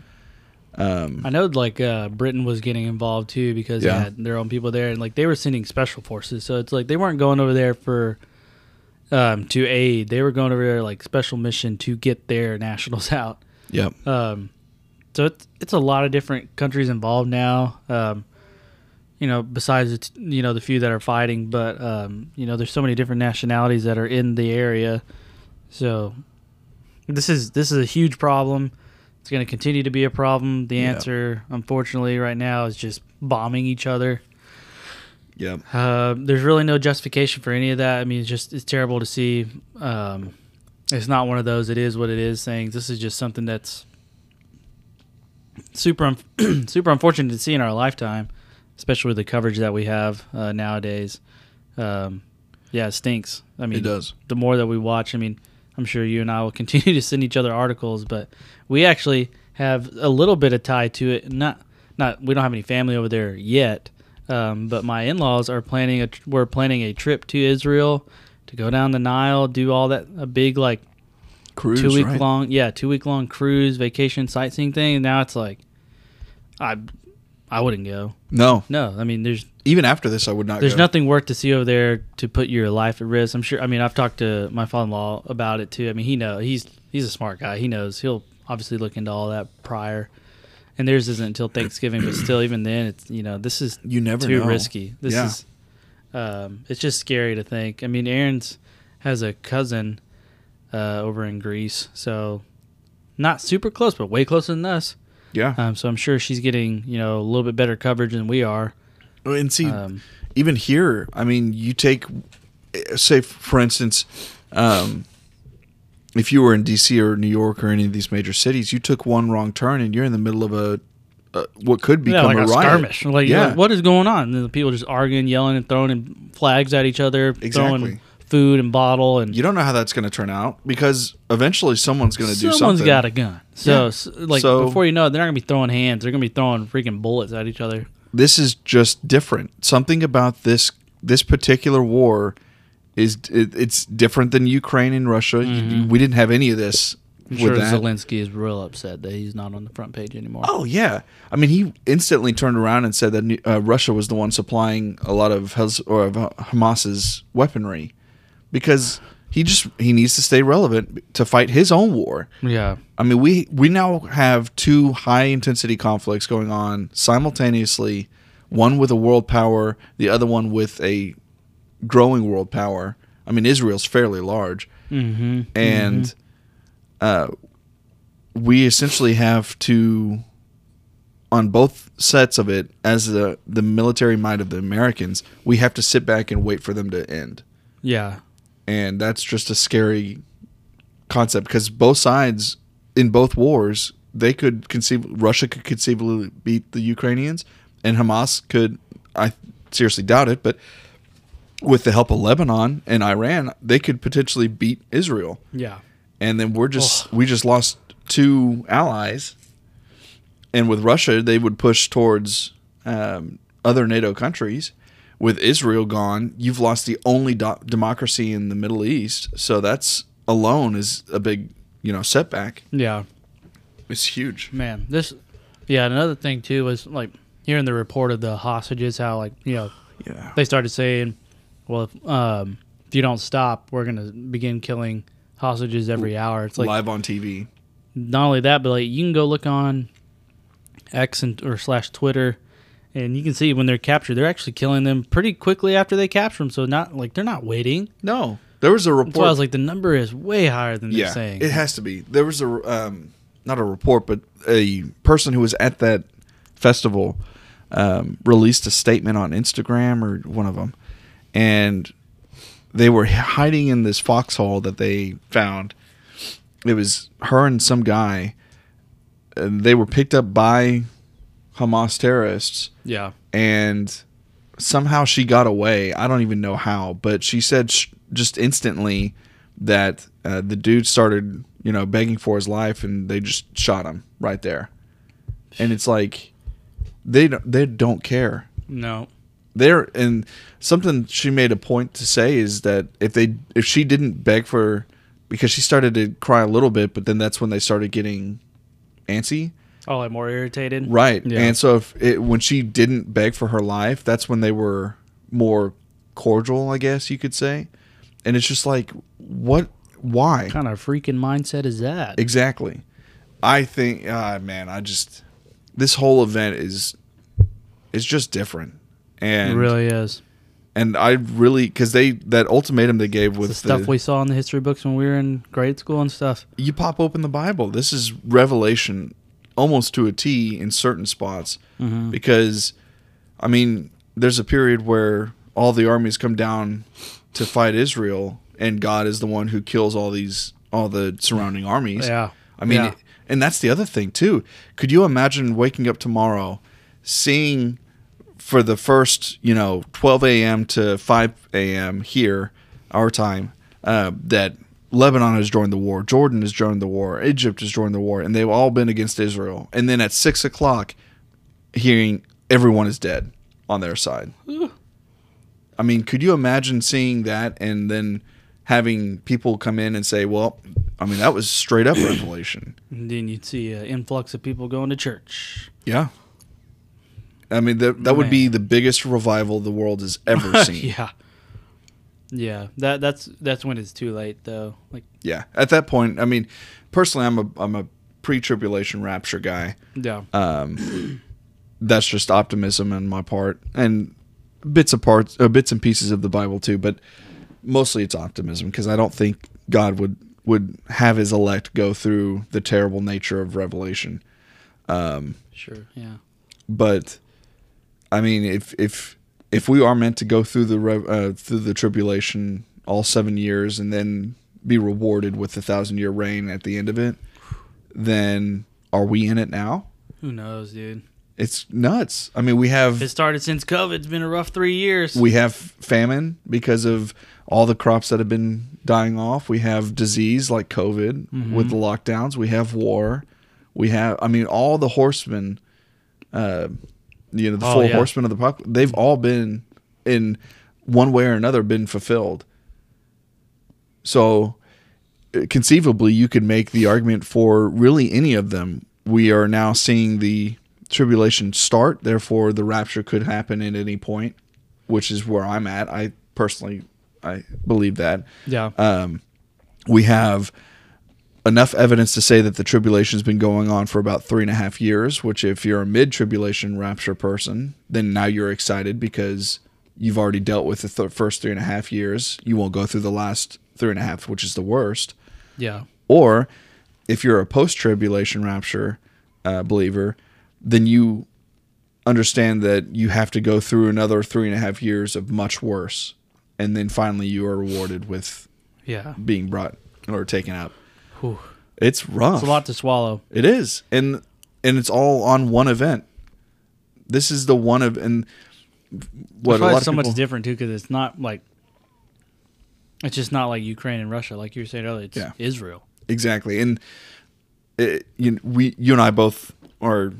Um, I know, like uh, Britain was getting involved too because Yeah. they had their own people there, and like they were sending special forces. So it's like they weren't going over there for um, to aid; they were going over there like special mission to get their nationals out. yep. Um, so it's it's a lot of different countries involved now. Um, you know, besides you know the few that are fighting, but um, you know, there's so many different nationalities that are in the area. So this is this is a huge problem. It's going to continue to be a problem. The Yeah. answer, unfortunately, right now is just bombing each other. Yeah. Uh, there's really no justification for any of that. I mean, it's just it's terrible to see. Um, it's not one of those. It is what it is. Saying this is just something that's super un- super unfortunate to see in our lifetime, especially with the coverage that we have uh, nowadays. Um, yeah, it stinks. I mean, It does. The more that we watch, I mean, I'm sure you and I will continue to send each other articles, but we actually have a little bit of tie to it. Not not we don't have any family over there yet, um, but my in-laws are planning a we're planning a trip to Israel to go down the Nile, do all that a big like Cruise, two week right? long yeah two week long cruise vacation sightseeing thing. And now it's like I I wouldn't go. No, No, I mean there's even after this, I would not. there's go. nothing worth to see over there to put your life at risk. I'm sure. I mean, I've talked to my father-in-law about it too. I mean, he know he's he's a smart guy. He knows he'll obviously look into all that prior. And theirs isn't until Thanksgiving, but still, even then, it's you know this is You never too know. risky. This Yeah. is um, it's just scary to think. I mean, Aaron's has a cousin uh, over in Greece, so not super close, but way closer than us. Yeah, Um, so I'm sure she's getting you know a little bit better coverage than we are. and see, Um, even here, I mean, you take, eh, say, for instance, um, if you were in D.C. or New York or any of these major cities, you took one wrong turn and you're in the middle of a, uh, what could yeah, become like a a riot. skirmish. Like, Yeah. like, what is going on? And the people just arguing, yelling, and throwing in flags at each other, Exactly. throwing food and bottle, and You don't know how that's going to turn out because eventually someone's going to do something. Someone's got a gun. So, Yeah. s- like, So- before you know it, they're not gonna be throwing hands. They're gonna be throwing freaking bullets at each other. this is just different. Something about this this particular war is it, it's different than Ukraine and Russia. You- we didn't have any of this I'm with sure that. Zelensky is real upset that he's not on the front page anymore. Oh yeah, I mean he instantly turned around and said that uh, Russia was the one supplying a lot of Hez- or of Hamas's weaponry because he just he needs to stay relevant to fight his own war. Yeah, I mean we we now have two high intensity conflicts going on simultaneously, one with a world power, the other one with a growing world power. I mean Israel's fairly large mm-hmm. and uh, we essentially have to on both sets of it as the the military might of the Americans we have to sit back and wait for them to end yeah, and that's just a scary concept because both sides in both wars they could conceive Russia could conceivably beat the Ukrainians and Hamas could I seriously doubt it but with the help of Lebanon and Iran they could potentially beat Israel. Yeah. and then we're just we just lost two allies. And with russia they would push towards um, other nato countries with Israel gone, you've lost the only do- democracy in the Middle East. So that's alone is a big, you know, setback. Yeah, It's huge. man. This, yeah. Another thing too was like hearing the report of the hostages. How like you know Yeah. they started saying, well, if, um, if you don't stop, we're gonna begin killing hostages every hour. It's like Live on TV. not only that, but like you can go look on X and or slash Twitter, and you can see when they're captured, they're actually killing them pretty quickly after they capture them. So not like they're not waiting. No, there was a That's why I was like, the number is way higher than they're yeah, saying. it has to be. There was a um, not a report, but a person who was at that festival um, released a statement on Instagram or one of them, and they were hiding in this foxhole that they found. It was her and some guy, and they were picked up by Hamas terrorists yeah, and somehow she got away. I don't even know how, but she said sh- just instantly that uh, the dude started, you know, begging for his life, and they just shot him right there. And it's like they don't, they don't care. no, They're and something she made a point to say is that if they if she didn't beg for because she started to cry a little bit, but then that's when they started getting antsy. Oh, like more irritated. Right. Yeah. And so if it, when she didn't beg for her life, that's when they were more cordial, I guess you could say. And it's just like, what? Why? What kind of freaking mindset is that? Exactly. I think, ah, man, I just this whole event is is just different, and It really is. and I really because they that ultimatum they gave with the stuff the- we saw in the history books when we were in grade school and stuff. you pop open the Bible. This is revelation almost to a T in certain spots Mm-hmm. because, I mean, there's a period where all the armies come down to fight Israel, and God is the one who kills all these all the surrounding armies. Yeah. I mean, Yeah. and that's the other thing too. Could you imagine waking up tomorrow, seeing for the first, you know, 12 a.m. to 5 a.m. here, our time, uh, that Lebanon has joined the war, Jordan has joined the war, Egypt has joined the war, and they've all been against Israel. And then at six o'clock, hearing everyone is dead on their side. I mean, could you imagine seeing that and then having people come in and say, "Well, I mean, that was straight up revelation." And then you'd see an influx of people going to church. Yeah. I mean, that that would be the biggest revival the world has ever seen. yeah. Yeah. That that's that's when it's too late though. Like yeah. At that point, I mean, personally, I'm a I'm a pre-tribulation rapture guy. yeah. Um, that's just optimism on my part, and bits of parts, uh, bits and pieces of the Bible too. But mostly, it's optimism because I don't think God would would have His elect go through the terrible nature of Revelation. Um, Sure. Yeah. but I mean, if if if we are meant to go through the uh, through the tribulation all seven years and then be rewarded with the thousand year reign at the end of it, then are we in it now? Who knows, dude? It's nuts. I mean, we have It started since COVID. It's been a rough three years. we have famine because of all the crops that have been dying off. We have disease like COVID with the lockdowns. We have war. We have, I mean, all the horsemen, uh, you know, the Oh, full yeah. horsemen of the apocalypse, they've all been in one way or another been fulfilled. So conceivably, you could make the argument for really any of them. We are now seeing the tribulation start, therefore the rapture could happen at any point, which is where I'm at. I personally, I believe that. yeah. Um, we have enough evidence to say that the tribulation has been going on for about three and a half years. Which, if you're a mid-tribulation rapture person, then now you're excited because you've already dealt with the th- first three and a half years. You won't go through the last three and a half, which is the worst. yeah. Or if you're a post tribulation rapture uh, believer, then you understand that you have to go through another three and a half years of much worse. And then finally you are rewarded with Yeah. being brought or taken up. Whew. It's rough. It's a lot to swallow. It is. And and it's all on one event. This is the one of and what That's a lot so people, much different too, because it's not like it's just not like Ukraine and Russia, like you were saying earlier. It's Yeah. Israel. Exactly, and it, you, we, you and I both are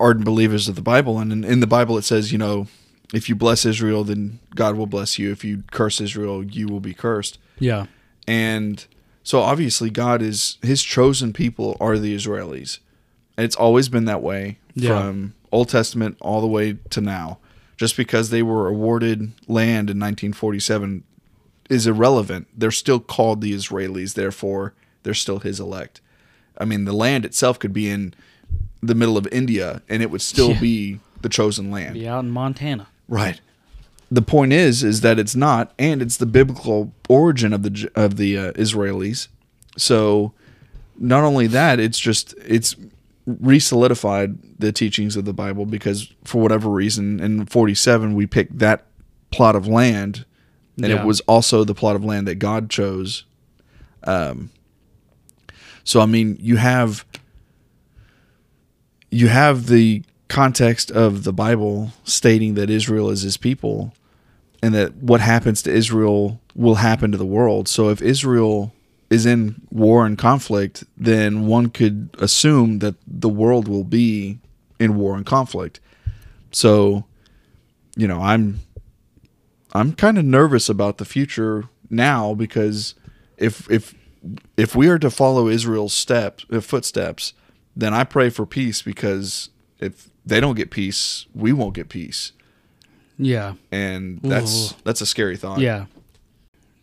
ardent believers of the Bible, and in, in the Bible it says, you know, if you bless Israel, then God will bless you. If you curse Israel, you will be cursed. Yeah. And so obviously God is his chosen people are the Israelis. And it's always been that way Yeah. from Old Testament all the way to now. Just because they were awarded land in 1947 is irrelevant. They're still called the Israelis, therefore they're still his elect. I mean, the land itself could be in the middle of India and it would still Yeah. be the chosen land. Be out in Montana. Right. The point is, is that it's not, and it's the biblical origin of the of the uh, Israelis. So, not only that, it's just it's re-solidified the teachings of the Bible because for whatever reason, in forty seven we picked that plot of land, and Yeah. it was also the plot of land that God chose. Um. So I mean, you have you have the context of the Bible stating that Israel is his people and that what happens to Israel will happen to the world. So if Israel is in war and conflict, then one could assume that the world will be in war and conflict. So, you know, I'm I'm kind of nervous about the future now because if if if we are to follow Israel's steps, uh, footsteps, then I pray for peace because if they don't get peace, we won't get peace, Yeah. and that's Ooh. that's a scary thought. Yeah.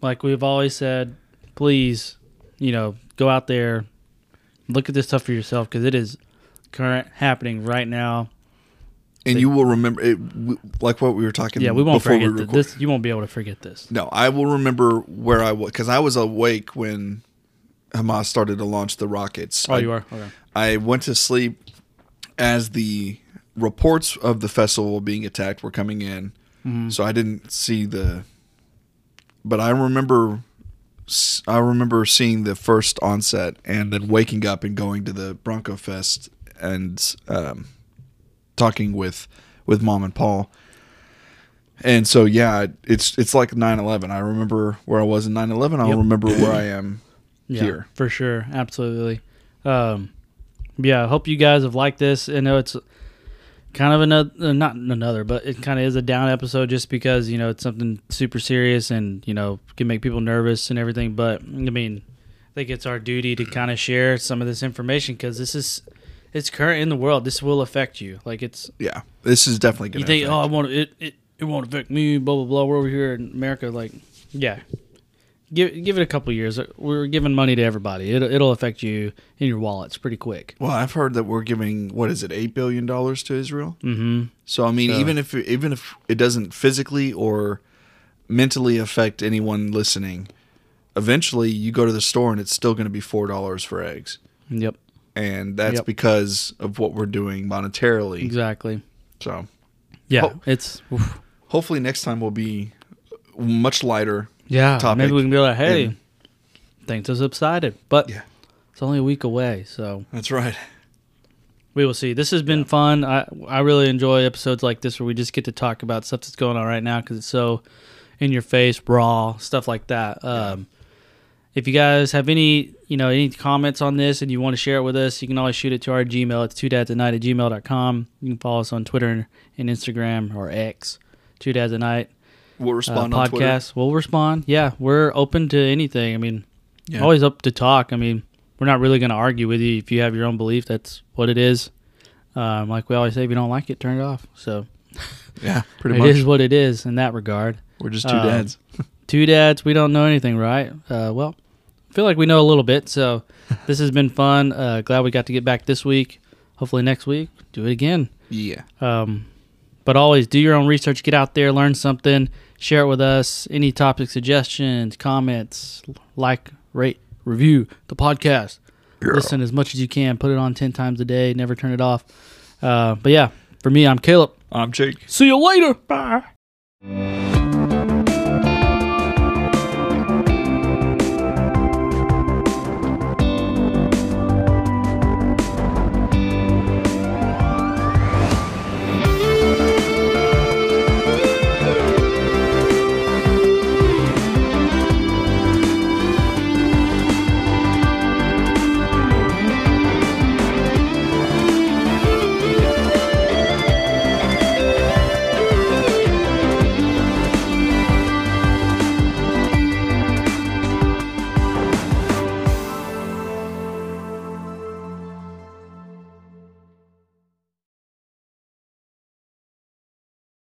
Like we've always said, please, you know, go out there, look at this stuff for yourself because it is current happening right now. and you will remember it, like what we were talking. Yeah, we won't before forget we this. You won't be able to forget this. No, I will remember where I was because I was awake when Hamas started to launch the rockets. Oh, I, you are. Okay. I went to sleep as the reports of the festival being attacked were coming in, Mm-hmm. so I didn't see the. But I remember, I remember seeing the first onset and then waking up and going to the Bronco Fest and um, talking with with mom and Paul. And so yeah, it's it's like 9/11. I remember where I was in 9/11. I'll Yep. remember where I am Yeah, here. for sure, absolutely. Um, yeah, I hope you guys have liked this. I know it's kind of another, uh, not another, but it kind of is a down episode just because you know it's something super serious and you know can make people nervous and everything. But I mean, I think it's our duty to kind of share some of this information because this is it's current in the world. This will affect you. Like it's Yeah, this is definitely going you to. think, oh, I want it, it, it won't affect me. Blah blah blah. We're over here in America. Like, yeah, give give it a couple years. We're giving money to everybody. It'll it'll affect you in your wallets pretty quick. Well, I've heard that we're giving what is it, eight billion dollars to Israel. Mm-hmm. So I mean, So- even if even if it doesn't physically or mentally affect anyone listening, eventually you go to the store and it's still going to be four dollars for eggs, Yep. and that's Yep. because of what we're doing monetarily. Exactly. So Yeah. Oh. It's oof. hopefully next time will be much lighter. Yeah. Topic. Maybe we can be like, hey, And- things have subsided, but Yeah. it's only a week away, so That's right. we will see. This has been fun. I I really enjoy episodes like this where we just get to talk about stuff that's going on right now because it's so in your face, raw stuff like that. Um, if you guys have any you know any comments on this and you want to share it with us, you can always shoot it to our Gmail. It's two dads at night at gmail.com. You can follow us on Twitter and Instagram or X, two dads at night We'll uh, respond on Twitter. podcast. We'll respond. Yeah, we're open to anything. I mean, Yeah. always up to talk. I mean, we're not really going to argue with you if you have your own belief. That's what it is. Um, like we always say, if you don't like it, turn it off. So Yeah, pretty it much. It is what it is in that regard. We're just two uh, dads. Two dads, we don't know anything, right? Uh, well, I feel like we know a little bit. So this has been fun. Uh, glad we got to get back this week. Hopefully next week, do it again. Yeah. Um, but always do your own research. Get out there, learn something, share it with us. Any topic suggestions, comments, like, rate, review the podcast. Listen as much as you can. Put it on 10 times a day. Never turn it off. Uh, but yeah, for me, I'm Caleb. I'm Jake. See you later. Bye.